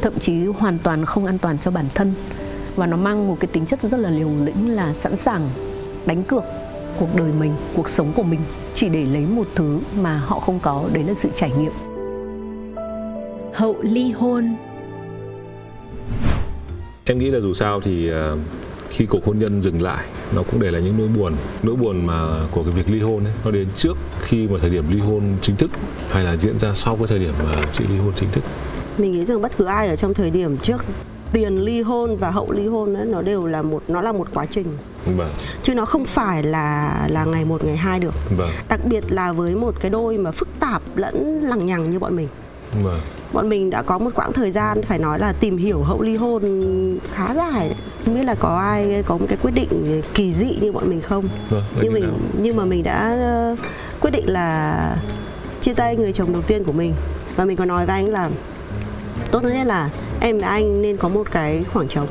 S5: thậm chí hoàn toàn không an toàn cho bản thân. Và nó mang một cái tính chất rất là liều lĩnh là sẵn sàng đánh cược cuộc đời mình, cuộc sống của mình, chỉ để lấy một thứ mà họ không có, đấy là sự trải nghiệm.
S3: Hậu ly hôn
S1: em nghĩ là dù sao thì uh, khi cuộc hôn nhân dừng lại nó cũng để là những nỗi buồn nỗi buồn mà của cái việc ly hôn ấy nó đến trước khi mà thời điểm ly hôn chính thức hay là diễn ra sau cái thời điểm mà chị ly hôn chính thức
S4: mình nghĩ rằng bất cứ ai ở trong thời điểm trước tiền ly hôn và hậu ly hôn ấy, nó đều là một nó là một quá trình
S1: vâng.
S4: chứ nó không phải là là ngày một ngày hai được
S1: vâng.
S4: đặc biệt là với một cái đôi mà phức tạp lẫn lằng nhằng như bọn mình
S1: vâng.
S4: Bọn mình đã có một quãng thời gian phải nói là tìm hiểu hậu ly hôn khá dài đấy. không biết là có ai có một cái quyết định kỳ dị như bọn mình không
S1: Vâng,
S4: nhưng
S1: như
S4: mình
S1: nào?
S4: nhưng mà mình đã ờ, quyết định là chia tay người chồng đầu tiên của mình và mình có nói với anh là tốt nhất là em và anh nên có một cái khoảng trống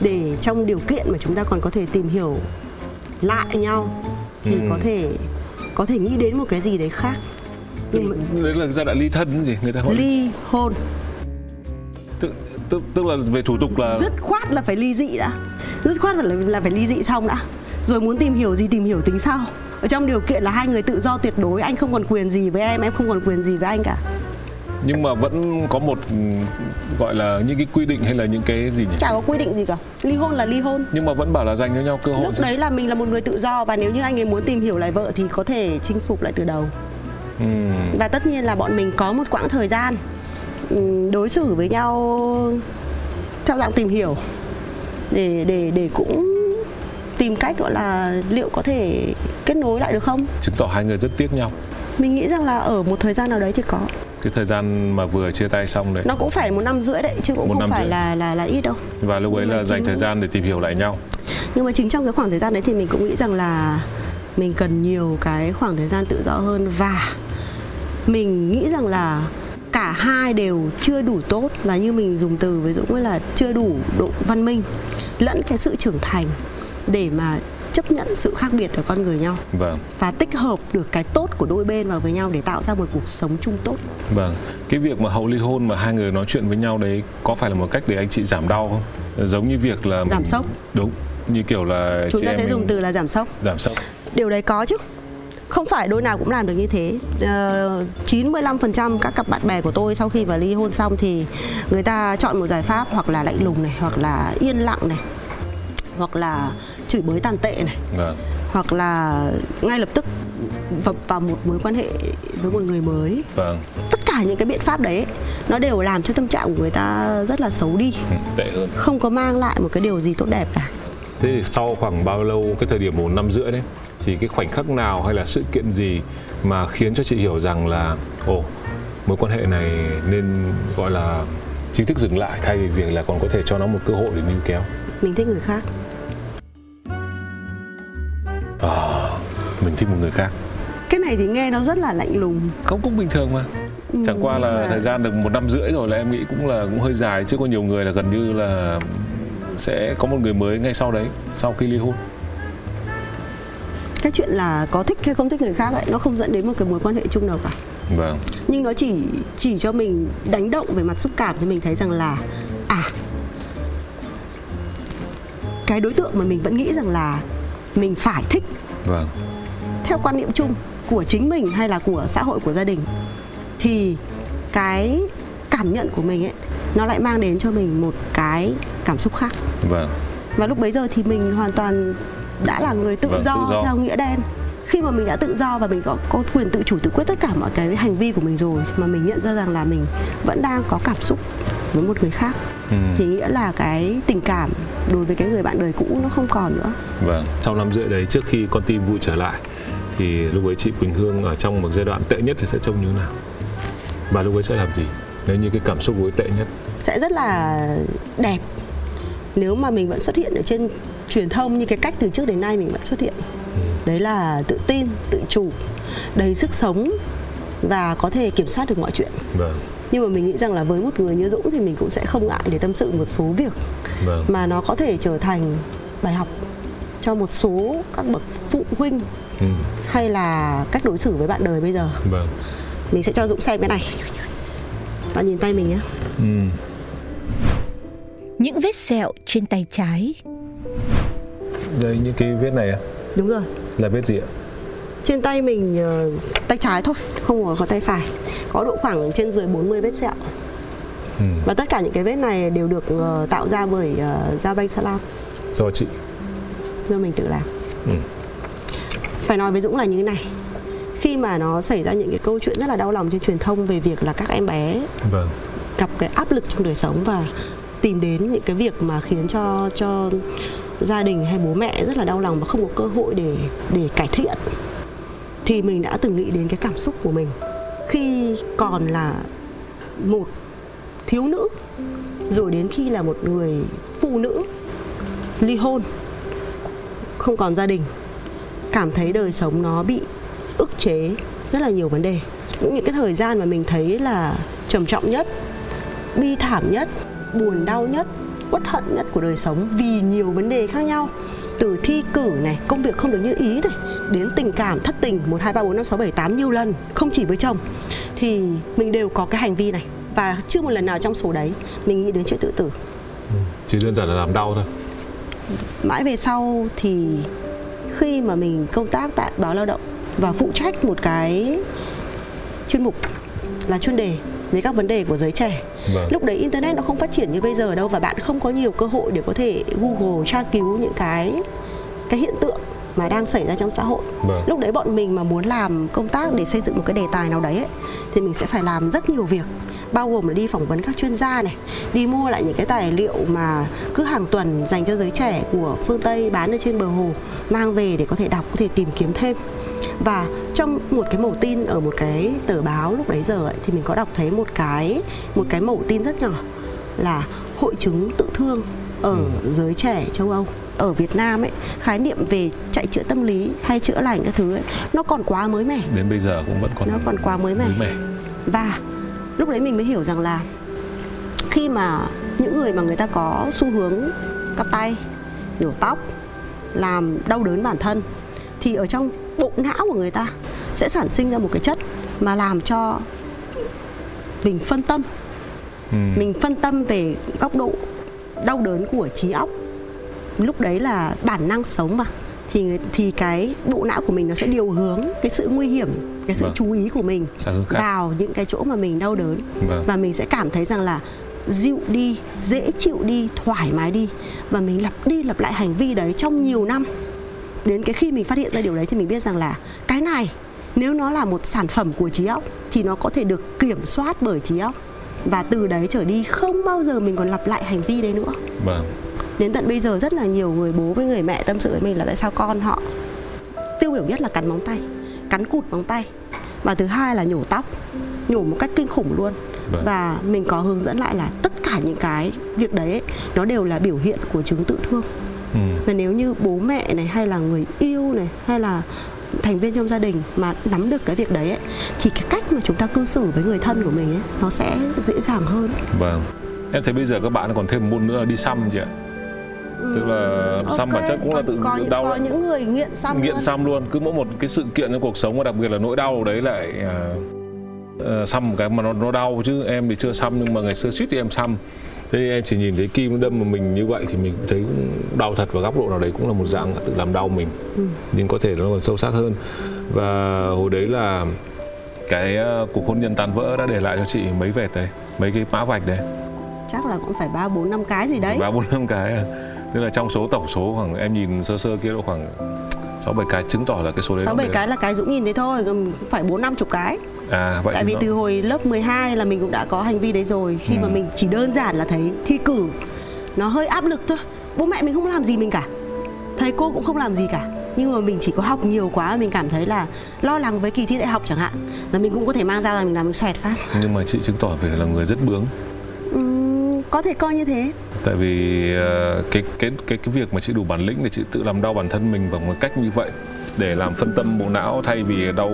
S4: để trong điều kiện mà chúng ta còn có thể tìm hiểu lại nhau thì
S1: Ừ.
S4: có thể có thể nghĩ đến một cái gì đấy khác
S1: đấy là giai đoạn ly thân gì người ta gọi
S4: ly hôn.
S1: Tức, tức, tức là về thủ tục là
S4: dứt khoát là phải ly dị đã. Dứt khoát là, là phải ly dị xong đã. Rồi muốn tìm hiểu gì tìm hiểu tính sau. Ở trong điều kiện là hai người tự do tuyệt đối anh không còn quyền gì với em em không còn quyền gì với anh cả.
S1: Nhưng mà vẫn có một ừ, gọi là những cái quy định hay là những cái gì nhỉ?
S4: Chả có quy định gì cả. Ly hôn là ly hôn.
S1: Nhưng mà vẫn bảo là dành cho nhau cơ hội
S4: lúc
S1: chứ.
S4: đấy là mình là một người tự do và nếu như anh ấy muốn tìm hiểu lại vợ thì có thể chinh phục lại từ đầu
S1: ừ.
S4: và tất nhiên là bọn mình có một quãng thời gian ừm, đối xử với nhau theo dạng tìm hiểu để để để cũng tìm cách gọi là liệu có thể kết nối lại được không?
S1: Chứng tỏ hai người rất tiếc nhau.
S4: Mình nghĩ rằng là ở một thời gian nào đấy thì có.
S1: Cái thời gian mà vừa chia tay xong đấy.
S4: Nó cũng phải một năm rưỡi đấy chứ cũng
S1: Một
S4: không phải
S1: rưỡi.
S4: là là là ít đâu.
S1: Và lúc ấy là dành
S4: chính-
S1: thời gian để tìm hiểu lại nhau.
S4: Nhưng mà chính trong cái khoảng thời gian đấy thì mình cũng nghĩ rằng là mình cần nhiều cái khoảng thời gian tự do hơn và mình nghĩ rằng là cả hai đều chưa đủ tốt và như mình dùng từ với Dũng ấy là chưa đủ độ văn minh lẫn cái sự trưởng thành để mà chấp nhận sự khác biệt ở con người nhau.
S1: Vâng.
S4: Và tích hợp được cái tốt của đôi bên vào với nhau để tạo ra một cuộc sống chung tốt.
S1: Vâng. Cái việc mà hậu ly hôn mà hai người nói chuyện với nhau đấy có phải là một cách để anh chị giảm đau không? Giống như việc là
S4: Giảm
S1: mình-
S4: sốc.
S1: đúng. Như kiểu là
S4: chúng ta sẽ
S1: mình
S4: dùng từ là giảm sốc.
S1: Giảm sốc.
S4: Điều đấy có chứ không phải đôi nào cũng làm được như thế. Ờ, 95% các cặp bạn bè của tôi sau khi mà ly hôn xong thì người ta chọn một giải pháp hoặc là lạnh lùng này hoặc là yên lặng này hoặc là chửi bới tàn tệ này
S1: vâng.
S4: hoặc là ngay lập tức vập vào một mối quan hệ với một người mới.
S1: Vâng.
S4: Tất cả những cái biện pháp đấy nó đều làm cho tâm trạng của người ta rất là xấu đi.
S1: Ừ, tệ hơn.
S4: Không có mang lại một cái điều gì tốt đẹp cả.
S1: Thế thì sau khoảng bao lâu cái thời điểm một năm rưỡi đấy thì cái khoảnh khắc nào hay là sự kiện gì mà khiến cho chị hiểu rằng là ồ mối quan hệ này nên gọi là chính thức dừng lại thay vì việc là còn có thể cho nó một cơ hội để níu kéo?
S4: Mình thích người khác.
S1: À, mình thích một người khác.
S4: Cái này thì nghe nó rất là lạnh lùng.
S1: Không cũng bình thường mà. Chẳng qua
S4: nhưng
S1: là
S4: mà-
S1: thời gian được một năm rưỡi rồi là em nghĩ cũng là cũng hơi dài. Chứ có nhiều người là gần như là sẽ có một người mới ngay sau đấy sau khi ly hôn
S4: cái chuyện là có thích hay không thích người khác ấy nó không dẫn đến một cái mối quan hệ chung nào cả.
S1: Vâng.
S4: Nhưng nó chỉ chỉ cho mình đánh động về mặt xúc cảm thì mình thấy rằng là à cái đối tượng mà mình vẫn nghĩ rằng là mình phải thích.
S1: Vâng.
S4: Theo quan niệm chung của chính mình hay là của xã hội của gia đình thì cái cảm nhận của mình ấy nó lại mang đến cho mình một cái cảm xúc khác.
S1: Vâng.
S4: Và lúc bấy giờ thì mình hoàn toàn đã là người tự,
S1: Vâng,
S4: do,
S1: tự do.
S4: theo nghĩa đen. Khi mà mình đã tự do và mình có có quyền tự chủ tự quyết tất cả mọi cái hành vi của mình rồi mà mình nhận ra rằng là mình vẫn đang có cảm xúc với một người khác
S1: ừ.
S4: thì nghĩa là cái tình cảm đối với cái người bạn đời cũ nó không còn nữa.
S1: Vâng sau năm rưỡi đấy trước khi con tim vui trở lại thì lúc ấy chị Quỳnh Hương ở trong một giai đoạn tệ nhất thì sẽ trông như thế nào? Và lúc ấy sẽ làm gì? Nếu như cái cảm xúc của tệ nhất?
S4: Sẽ rất là đẹp. Nếu mà mình vẫn xuất hiện ở trên truyền thông như cái cách từ trước đến nay mình vẫn xuất hiện. Đấy là tự tin tự chủ đầy sức sống và có thể kiểm soát được mọi chuyện.
S1: Vâng.
S4: Nhưng mà mình nghĩ rằng là với một người như Dũng thì mình cũng sẽ không ngại để tâm sự một số việc
S1: vâng.
S4: mà nó có thể trở thành bài học cho một số các bậc phụ huynh
S1: ừ.
S4: hay là cách đối xử với bạn đời bây giờ.
S1: Vâng.
S4: Mình sẽ cho Dũng xem cái này. Bạn nhìn tay mình nhé.
S1: Ừ.
S3: Những vết sẹo trên tay trái
S1: đây những cái vết này à?
S4: đúng rồi.
S1: Là vết gì ạ?
S4: Trên tay mình ờ, tay trái thôi không có, có tay phải. Có độ khoảng trên dưới 40 vết sẹo.
S1: Ừ.
S4: và tất cả những cái vết này đều được ờ, tạo ra bởi uh, da banh salam
S1: do chị.
S4: Do mình tự làm.
S1: Ừ.
S4: phải nói với Dũng là như thế này. Khi mà nó xảy ra những cái câu chuyện rất là đau lòng trên truyền thông về việc là các em bé
S1: vâng.
S4: gặp cái áp lực trong đời sống và tìm đến những cái việc mà khiến cho cho gia đình hay bố mẹ rất là đau lòng và không có cơ hội để để cải thiện, thì mình đã từng nghĩ đến cái cảm xúc của mình. Khi còn là một thiếu nữ, rồi đến khi là một người phụ nữ ly hôn, không còn gia đình, cảm thấy đời sống nó bị ức chế rất là nhiều vấn đề. Những cái thời gian mà mình thấy là trầm trọng nhất, bi thảm nhất, buồn đau nhất uất hận nhất của đời sống vì nhiều vấn đề khác nhau. Từ thi cử này công việc không được như ý này đến tình cảm thất tình một hai ba bốn năm sáu bảy tám nhiều lần không chỉ với chồng thì mình đều có cái hành vi này. Và chưa một lần nào trong số đấy mình nghĩ đến chuyện tự tử.
S1: Chỉ đơn giản là làm đau thôi.
S4: Mãi về sau thì khi mà mình công tác tại báo lao động và phụ trách một cái chuyên mục là chuyên đề về các vấn đề của giới trẻ.
S1: Vâng.
S4: Lúc đấy internet nó không phát triển như bây giờ đâu và bạn không có nhiều cơ hội để có thể google tra cứu những cái cái hiện tượng mà đang xảy ra trong xã hội.
S1: Vâng.
S4: lúc đấy bọn mình mà muốn làm công tác để xây dựng một cái đề tài nào đấy ấy, thì mình sẽ phải làm rất nhiều việc bao gồm là đi phỏng vấn các chuyên gia này đi mua lại những cái tài liệu mà cứ hàng tuần dành cho giới trẻ của phương tây bán ở trên bờ hồ mang về để có thể đọc có thể tìm kiếm thêm và trong một cái mẩu tin ở một cái tờ báo lúc đấy giờ ấy, thì mình có đọc thấy một cái một cái mẩu tin rất nhỏ là hội chứng tự thương ở giới trẻ châu Âu ở Việt Nam ấy. Khái niệm về chạy chữa tâm lý hay chữa lành các thứ ấy nó còn quá mới mẻ.
S1: Đến bây giờ cũng vẫn còn
S4: nó còn quá mới mẻ.
S1: mới mẻ.
S4: Và lúc đấy mình mới hiểu rằng là khi mà những người mà người ta có xu hướng cắt tay nhổ tóc làm đau đớn bản thân thì ở trong bộ não của người ta sẽ sản sinh ra một cái chất mà làm cho mình phân tâm.
S1: Ừ.
S4: mình phân tâm về góc độ đau đớn của trí óc. Lúc đấy là bản năng sống mà. Thì thì cái bộ não của mình nó sẽ điều hướng cái sự nguy hiểm cái sự
S1: Vâng.
S4: chú ý của mình vào những cái chỗ mà mình đau đớn.
S1: Vâng.
S4: Và mình sẽ cảm thấy rằng là dịu đi dễ chịu đi thoải mái đi. Và mình lặp đi lặp lại hành vi đấy trong nhiều năm đến cái khi mình phát hiện ra điều đấy thì mình biết rằng là cái này nếu nó là một sản phẩm của trí óc thì nó có thể được kiểm soát bởi trí óc. Và từ đấy trở đi không bao giờ mình còn lặp lại hành vi đấy nữa.
S1: Vâng.
S4: Đến tận bây giờ rất là nhiều người bố với người mẹ tâm sự với mình là tại sao con họ tiêu biểu nhất là cắn móng tay cắn cụt móng tay và thứ hai là nhổ tóc nhổ một cách kinh khủng luôn.
S1: Vâng.
S4: và mình có hướng dẫn lại là tất cả những cái việc đấy ấy, nó đều là biểu hiện của chứng tự thương
S1: ừ.
S4: và nếu như bố mẹ này hay là người yêu này hay là thành viên trong gia đình mà nắm được cái việc đấy ấy, thì cái cách mà chúng ta cư xử với người thân của mình ấy nó sẽ dễ dàng hơn.
S1: Vâng. Em thấy bây giờ các bạn còn thêm môn nữa là đi xăm chị ạ. Tức là xăm
S4: Ok,
S1: bản chất cũng là tự
S4: có, những-
S1: đau
S4: có những người nghiện xăm
S1: nghiện
S4: luôn.
S1: xăm luôn. Cứ mỗi một cái sự kiện trong cuộc sống và đặc biệt là nỗi đau đấy lại à, à, xăm một cái mà nó nó đau chứ. Em thì chưa xăm nhưng mà ngày xưa suýt thì em xăm thế thì em chỉ nhìn thấy kim nó đâm vào mình như vậy thì mình thấy cũng đau thật và góc độ nào đấy cũng là một dạng tự làm đau mình.
S4: Ừ.
S1: nhưng có thể nó còn sâu sắc hơn. Và hồi đấy là cái à, cuộc hôn nhân tan vỡ đã để lại cho chị mấy vệt đấy mấy cái mã vạch đấy.
S4: Chắc là cũng phải ba bốn năm cái gì đấy.
S1: Ba bốn năm cái à. tức là trong số tổng số khoảng em nhìn sơ sơ kia độ khoảng sáu bảy cái chứng tỏ là cái số đấy
S4: sáu bảy cái là cái Dũng nhìn thấy thôi phải bốn năm chục cái
S1: à vậy
S4: tại vì
S1: nó-
S4: từ hồi lớp 12 là mình cũng đã có hành vi đấy rồi. Khi mà
S1: Ừ.
S4: mình chỉ đơn giản là thấy thi cử nó hơi áp lực thôi. Bố mẹ mình không làm gì mình cả. Thầy cô cũng không làm gì cả. Nhưng mà mình chỉ có học nhiều quá mình cảm thấy là lo lắng với kỳ thi đại học chẳng hạn là mình cũng có thể mang ra là mình làm xoẹt phát.
S1: Nhưng mà chị chứng tỏ về là người rất bướng.
S4: Ừm, có thể coi như thế.
S1: Tại vì ờ, cái cái cái cái việc mà chị đủ bản lĩnh để chị tự làm đau bản thân mình bằng một cách như vậy để làm phân tâm bộ não thay vì đau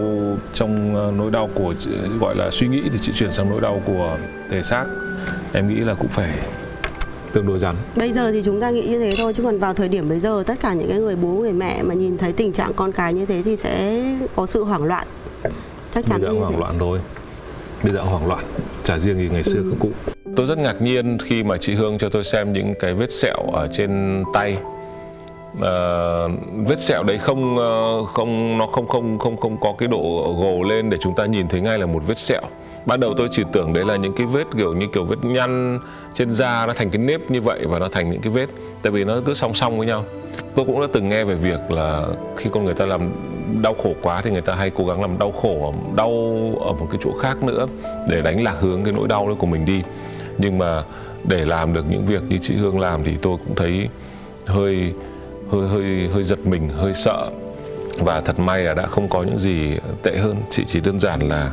S1: trong ờ, nỗi đau của gọi là suy nghĩ thì chị chuyển sang nỗi đau của thể xác. Em nghĩ là cũng phải tương đối rắn.
S4: Bây giờ thì chúng ta nghĩ như thế thôi chứ còn vào thời điểm bây giờ tất cả những cái người bố người mẹ mà nhìn thấy tình trạng con cái như thế thì sẽ có sự hoảng loạn. Chắc
S1: bây
S4: chắn
S1: giờ
S4: như
S1: hoảng
S4: thế.
S1: loạn rồi bây giờ hoảng loạn chả riêng gì ngày xưa các cụ tôi rất ngạc nhiên khi mà chị Hương cho tôi xem những cái vết sẹo ở trên tay Ờ, vết sẹo đấy không ờ, không nó không không không không có cái độ gồ lên để chúng ta nhìn thấy ngay là một vết sẹo. Ban đầu tôi chỉ tưởng đấy là những cái vết kiểu như kiểu vết nhăn trên da nó thành cái nếp như vậy và nó thành những cái vết tại vì nó cứ song song với nhau. Tôi cũng đã từng nghe về việc là khi con người ta làm đau khổ quá thì người ta hay cố gắng làm đau khổ đau ở một cái chỗ khác nữa để đánh lạc hướng cái nỗi đau đó của mình đi. Nhưng mà để làm được những việc như chị Hương làm thì tôi cũng thấy hơi hơi hơi hơi giật mình, hơi sợ. Và thật may là đã không có những gì tệ hơn. Chị chỉ đơn giản là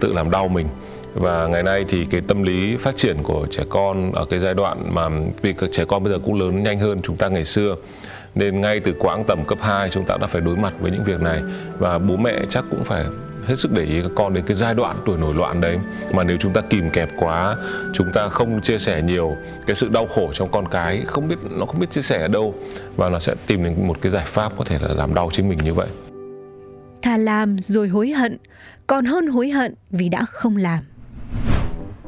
S1: tự làm đau mình. Và ngày nay thì cái tâm lý phát triển của trẻ con ở cái giai đoạn mà vì các trẻ con bây giờ cũng lớn nhanh hơn chúng ta ngày xưa, nên ngay từ quãng tầm cấp 2 chúng ta đã phải đối mặt với những việc này. Và bố mẹ chắc cũng phải hết sức để ý các con đến cái giai đoạn tuổi nổi loạn đấy. Mà nếu chúng ta kìm kẹp quá chúng ta không chia sẻ nhiều cái sự đau khổ trong con cái không biết nó không biết chia sẻ ở đâu. Và nó sẽ tìm đến một cái giải pháp có thể là làm đau chính mình như vậy.
S3: Thà làm rồi hối hận, còn hơn hối hận vì đã không làm.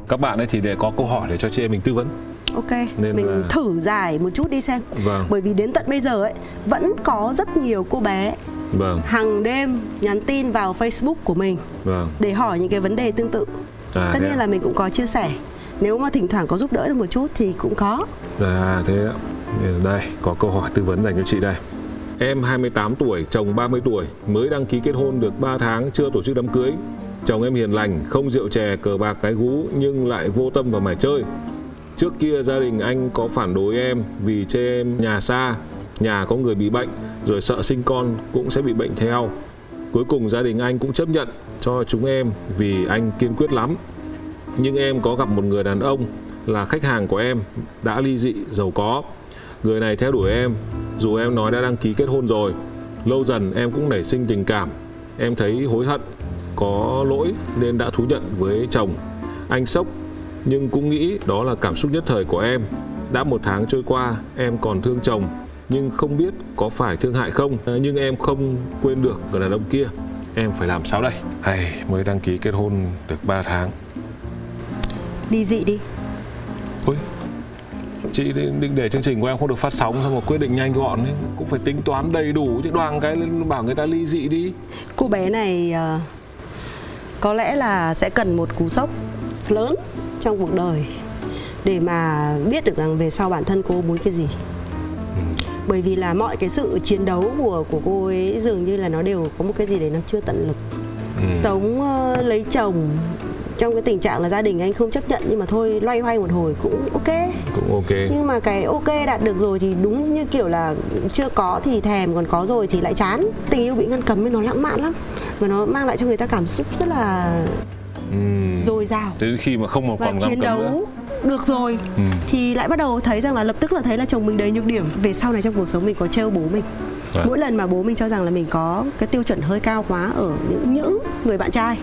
S1: các bạn ấy thì để có câu hỏi để cho chị em mình tư vấn.
S4: Ok,
S1: Nên
S4: mình
S1: là-
S4: thử giải một chút đi xem.
S1: vâng.
S4: Bởi vì đến tận bây giờ ấy vẫn có rất nhiều cô bé
S1: vâng
S4: hàng đêm nhắn tin vào Facebook của mình
S1: vâng
S4: để hỏi những cái vấn đề tương tự.
S1: à,
S4: Tất nhiên
S1: ạ?
S4: là mình cũng có chia sẻ. Nếu mà thỉnh thoảng có giúp đỡ được một chút thì cũng có.
S1: À thế ạ. Đây, có câu hỏi tư vấn dành cho chị đây. Em 28 tuổi, chồng 30 tuổi, mới đăng ký kết hôn được 3 tháng chưa tổ chức đám cưới. Chồng em hiền lành, không rượu chè, cờ bạc cái gú nhưng lại vô tâm vào mải chơi. Trước kia gia đình anh có phản đối em vì chê em nhà xa, nhà có người bị bệnh, rồi sợ sinh con cũng sẽ bị bệnh theo. Cuối cùng gia đình anh cũng chấp nhận cho chúng em vì anh kiên quyết lắm. Nhưng em có gặp một người đàn ông là khách hàng của em đã ly dị giàu có. Người này theo đuổi em dù em nói đã đăng ký kết hôn rồi. Lâu dần em cũng nảy sinh tình cảm. Em thấy hối hận, có lỗi nên đã thú nhận với chồng. Anh sốc nhưng cũng nghĩ đó là cảm xúc nhất thời của em. Đã một tháng trôi qua, em còn thương chồng nhưng không biết có phải thương hại không. À, Nhưng em không quên được người đàn ông kia. Em phải làm sao đây? Hay mới đăng ký kết hôn được 3 tháng.
S4: Đi dị đi.
S1: Ôi, chị định để chương trình của em không được phát sóng xong mà quyết định nhanh gọn ấy. cũng phải tính toán đầy đủ chứ đoàn cái lên bảo người ta ly dị đi
S4: Cô bé này ờ, có lẽ là sẽ cần một cú sốc lớn trong cuộc đời để mà biết được rằng về sau bản thân cô muốn cái gì. Bởi vì là mọi cái sự chiến đấu của của cô ấy dường như là nó đều có một cái gì đấy nó chưa tận lực.
S1: Ừ.
S4: Sống ờ, lấy chồng trong cái tình trạng là gia đình anh không chấp nhận nhưng mà thôi loay hoay một hồi cũng ok
S1: cũng ok
S4: nhưng mà cái ok đạt được rồi thì đúng như kiểu là chưa có thì thèm còn có rồi thì lại chán tình yêu bị ngăn cấm ấy nó lãng mạn lắm và nó mang lại cho người ta cảm xúc rất là
S1: ừ.
S4: dồi dào
S1: tới khi mà không
S4: và
S1: còn
S4: chiến
S1: cấm nữa
S4: đấu được rồi
S1: Ừ.
S4: thì lại bắt đầu thấy rằng là lập tức là thấy là chồng mình đầy nhược điểm về sau này trong cuộc sống mình có trêu bố mình
S1: Vâng.
S4: mỗi lần mà bố mình cho rằng là mình có cái tiêu chuẩn hơi cao quá ở những những người bạn trai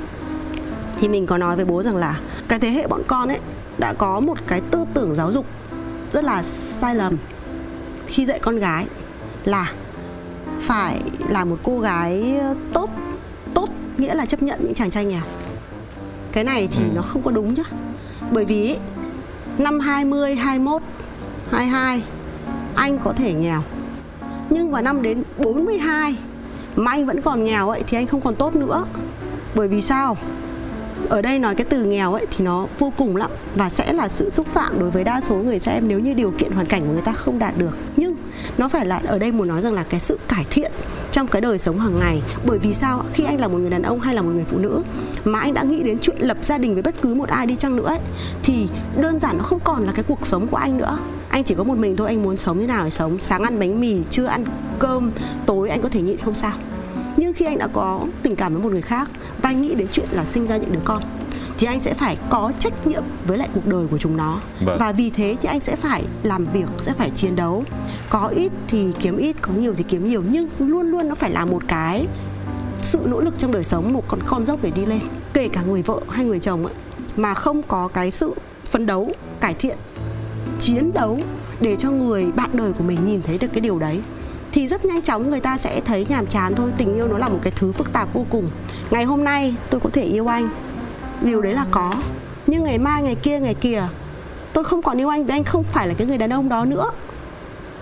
S4: thì mình có nói với bố rằng là cái thế hệ bọn con ấy đã có một cái tư tưởng giáo dục rất là sai lầm khi dạy con gái là phải là một cô gái tốt tốt nghĩa là chấp nhận những chàng trai nghèo cái này thì ừ. nó không có đúng nhá bởi vì năm 20, 21, 22 anh có thể nghèo. Nhưng vào năm đến 42 mà anh vẫn còn nghèo ấy thì anh không còn tốt nữa. Bởi vì sao? Ở đây nói cái từ nghèo ấy thì nó vô cùng lắm và sẽ là sự xúc phạm đối với đa số người xem nếu như điều kiện hoàn cảnh của người ta không đạt được. Nhưng nó phải là ở đây muốn nói rằng là cái sự cải thiện trong cái đời sống hàng ngày. Bởi vì sao? Khi anh là một người đàn ông hay là một người phụ nữ mà anh đã nghĩ đến chuyện lập gia đình với bất cứ một ai đi chăng nữa ấy, thì đơn giản nó không còn là cái cuộc sống của anh nữa. Anh chỉ có một mình thôi anh muốn sống như nào thì sống. Sáng ăn bánh mì trưa ăn cơm tối anh có thể nhịn không sao nhưng khi anh đã có tình cảm với một người khác và anh nghĩ đến chuyện là sinh ra những đứa con thì anh sẽ phải có trách nhiệm với lại cuộc đời của chúng nó. Vâng. và vì thế thì anh sẽ phải làm việc sẽ phải chiến đấu. Có ít thì kiếm ít có nhiều thì kiếm nhiều nhưng luôn luôn nó phải là một cái sự nỗ lực trong đời sống một con con dốc để đi lên. Kể cả người vợ hay người chồng ấy mà không có cái sự phấn đấu cải thiện chiến đấu để cho người bạn đời của mình nhìn thấy được cái điều đấy thì rất nhanh chóng người ta sẽ thấy nhàm chán thôi. Tình yêu nó là một cái thứ phức tạp vô cùng. Ngày hôm nay tôi có thể yêu anh. Điều đấy là có. Nhưng ngày mai, ngày kia ngày kia tôi không còn yêu anh vì anh không phải là cái người đàn ông đó nữa.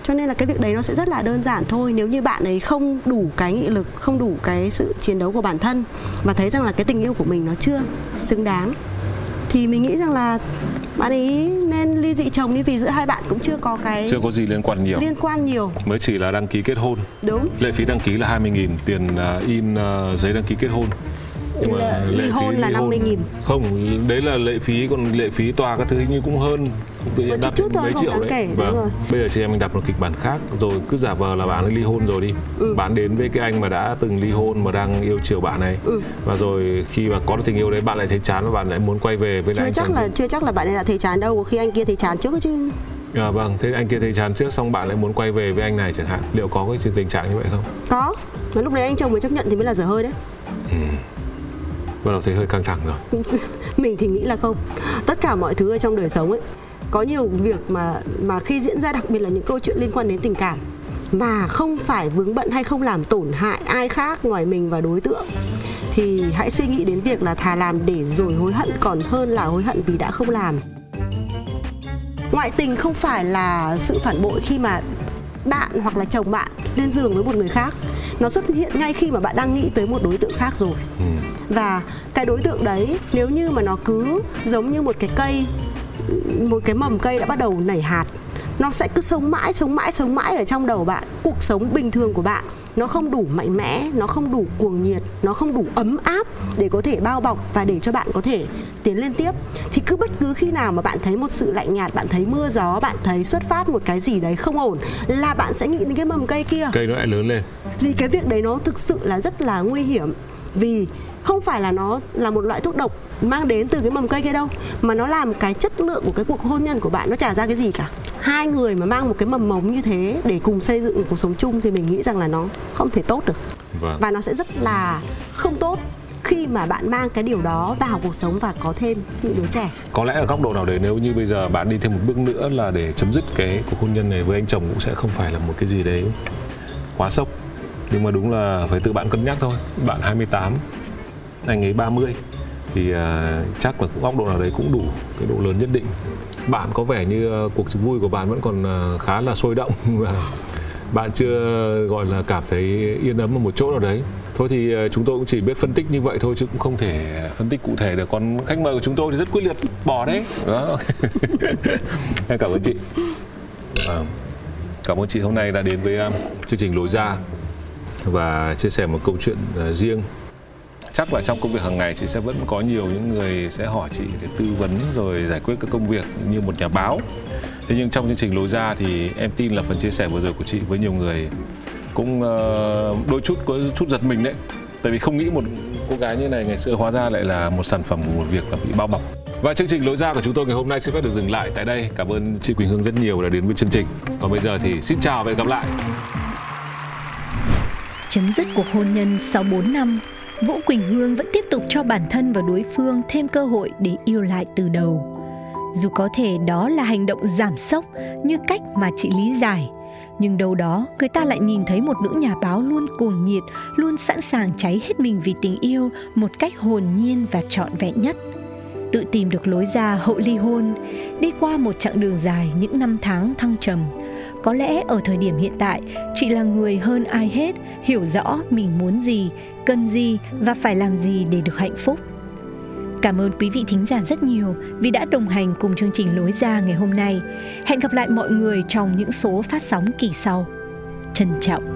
S4: Cho nên là cái việc đấy nó sẽ rất là đơn giản thôi. Nếu như bạn ấy không đủ cái nghị lực, không đủ cái sự chiến đấu của bản thân và thấy rằng là cái tình yêu của mình nó chưa xứng đáng, thì mình nghĩ rằng là bạn ấy nên ly dị chồng đi vì giữa hai bạn cũng chưa có cái
S1: chưa có gì liên quan nhiều.
S4: liên quan nhiều.
S1: Mới chỉ là đăng ký kết hôn.
S4: Đúng.
S1: Lệ phí đăng ký là 20.000 tiền uh, in uh, giấy đăng ký kết hôn.
S4: Nhưng mà ly hôn là 50 nghìn.
S1: Không, đấy là lệ phí Còn lệ phí tòa các thứ như cũng hơn
S4: tự nhiên đắt chút mấy triệu đấy kể,
S1: vâng. rồi. bây giờ chị em mình đặt một kịch bản khác rồi cứ giả vờ là bạn ấy ly hôn rồi đi ừ. bạn đến với cái anh mà đã từng ly hôn mà đang yêu chiều bạn này ừ. và rồi khi mà có được tình yêu đấy bạn lại thấy chán và bạn lại muốn quay về với
S4: chưa
S1: anh
S4: chắc là chưa chắc là bạn ấy đã thấy chán đâu khi anh kia thấy chán trước chứ
S1: À, vâng, thế anh kia thấy chán trước xong bạn lại muốn quay về với anh này chẳng hạn Liệu có cái tình trạng như vậy không?
S4: Có, mà lúc đấy anh chồng mới chấp nhận thì mới là dở hơi đấy ừ.
S1: Bắt đầu thấy hơi căng thẳng rồi
S4: Mình thì nghĩ là không Tất cả mọi thứ ở trong đời sống ấy có nhiều việc mà mà khi diễn ra đặc biệt là những câu chuyện liên quan đến tình cảm mà không phải vướng bận hay không làm tổn hại ai khác ngoài mình và đối tượng thì hãy suy nghĩ đến việc là thà làm để rồi hối hận còn hơn là hối hận vì đã không làm. Ngoại tình không phải là sự phản bội khi mà bạn hoặc là chồng bạn lên giường với một người khác. Nó xuất hiện ngay khi mà bạn đang nghĩ tới một đối tượng khác rồi. Ừ. và cái đối tượng đấy nếu như mà nó cứ giống như một cái cây một cái mầm cây đã bắt đầu nảy hạt. Nó sẽ cứ sống mãi sống mãi sống mãi ở trong đầu bạn. Cuộc sống bình thường của bạn nó không đủ mạnh mẽ nó không đủ cuồng nhiệt nó không đủ ấm áp để có thể bao bọc và để cho bạn có thể tiến lên tiếp. Thì cứ bất cứ khi nào mà bạn thấy một sự lạnh nhạt bạn thấy mưa gió bạn thấy xuất phát một cái gì đấy không ổn là bạn sẽ nghĩ đến cái mầm cây kia.
S1: Cây nó lại lớn lên.
S4: Vì cái việc đấy nó thực sự là rất là nguy hiểm. Vì không phải là nó là một loại thuốc độc mang đến từ cái mầm cây kia đâu mà nó làm cái chất lượng của cái cuộc hôn nhân của bạn nó trả ra cái gì cả. Hai người mà mang một cái mầm mống như thế để cùng xây dựng một cuộc sống chung thì mình nghĩ rằng là nó không thể tốt được. Vâng. và nó sẽ rất là không tốt khi mà bạn mang cái điều đó vào cuộc sống và có thêm những đứa trẻ.
S1: Có lẽ ở góc độ nào đấy nếu như bây giờ bạn đi thêm một bước nữa là để chấm dứt cái cuộc hôn nhân này với anh chồng cũng sẽ không phải là một cái gì đấy quá sốc. Nhưng mà đúng là phải tự bạn cân nhắc thôi. Bạn 28 anh ấy 30 thì uh, chắc là cũng góc độ nào đấy cũng đủ cái độ lớn nhất định. Bạn có vẻ như uh, cuộc vui của bạn vẫn còn uh, khá là sôi động và bạn chưa gọi là cảm thấy yên ấm ở một chỗ nào đấy. Thôi thì uh, chúng tôi cũng chỉ biết phân tích như vậy thôi chứ cũng không thể phân tích cụ thể được. Còn khách mời của chúng tôi thì rất quyết liệt bỏ đấy. Đó. Em cảm ơn chị. À, cảm ơn chị hôm nay đã đến với uh, chương trình lối ra và chia sẻ một câu chuyện uh, riêng chắc là trong công việc hàng ngày chị sẽ vẫn có nhiều những người sẽ hỏi chị để tư vấn rồi giải quyết các công việc như một nhà báo. Thế nhưng trong chương trình lối ra thì em tin là phần chia sẻ vừa rồi của chị với nhiều người cũng uh, đôi chút có chút giật mình đấy. Tại vì không nghĩ một cô gái như này ngày xưa hóa ra lại là một sản phẩm của một việc là bị bao bọc. Và chương trình lối ra của chúng tôi ngày hôm nay xin phép được dừng lại tại đây. Cảm ơn chị Quỳnh Hương rất nhiều đã đến với chương trình. Còn bây giờ thì xin chào và hẹn gặp lại.
S3: Chấm dứt cuộc hôn nhân sau 4 năm Vũ Quỳnh Hương vẫn tiếp tục cho bản thân và đối phương thêm cơ hội để yêu lại từ đầu. Dù có thể đó là hành động giảm sốc như cách mà chị lý giải, nhưng đâu đó người ta lại nhìn thấy một nữ nhà báo luôn cuồng nhiệt luôn sẵn sàng cháy hết mình vì tình yêu một cách hồn nhiên và trọn vẹn nhất tự tìm được lối ra hậu ly hôn đi qua một chặng đường dài những năm tháng thăng trầm có lẽ ở thời điểm hiện tại, chị là người hơn ai hết, hiểu rõ mình muốn gì, cần gì và phải làm gì để được hạnh phúc Cảm ơn quý vị thính giả rất nhiều vì đã đồng hành cùng chương trình Lối ra ngày hôm nay. Hẹn gặp lại mọi người trong những số phát sóng kỳ sau. Trân trọng.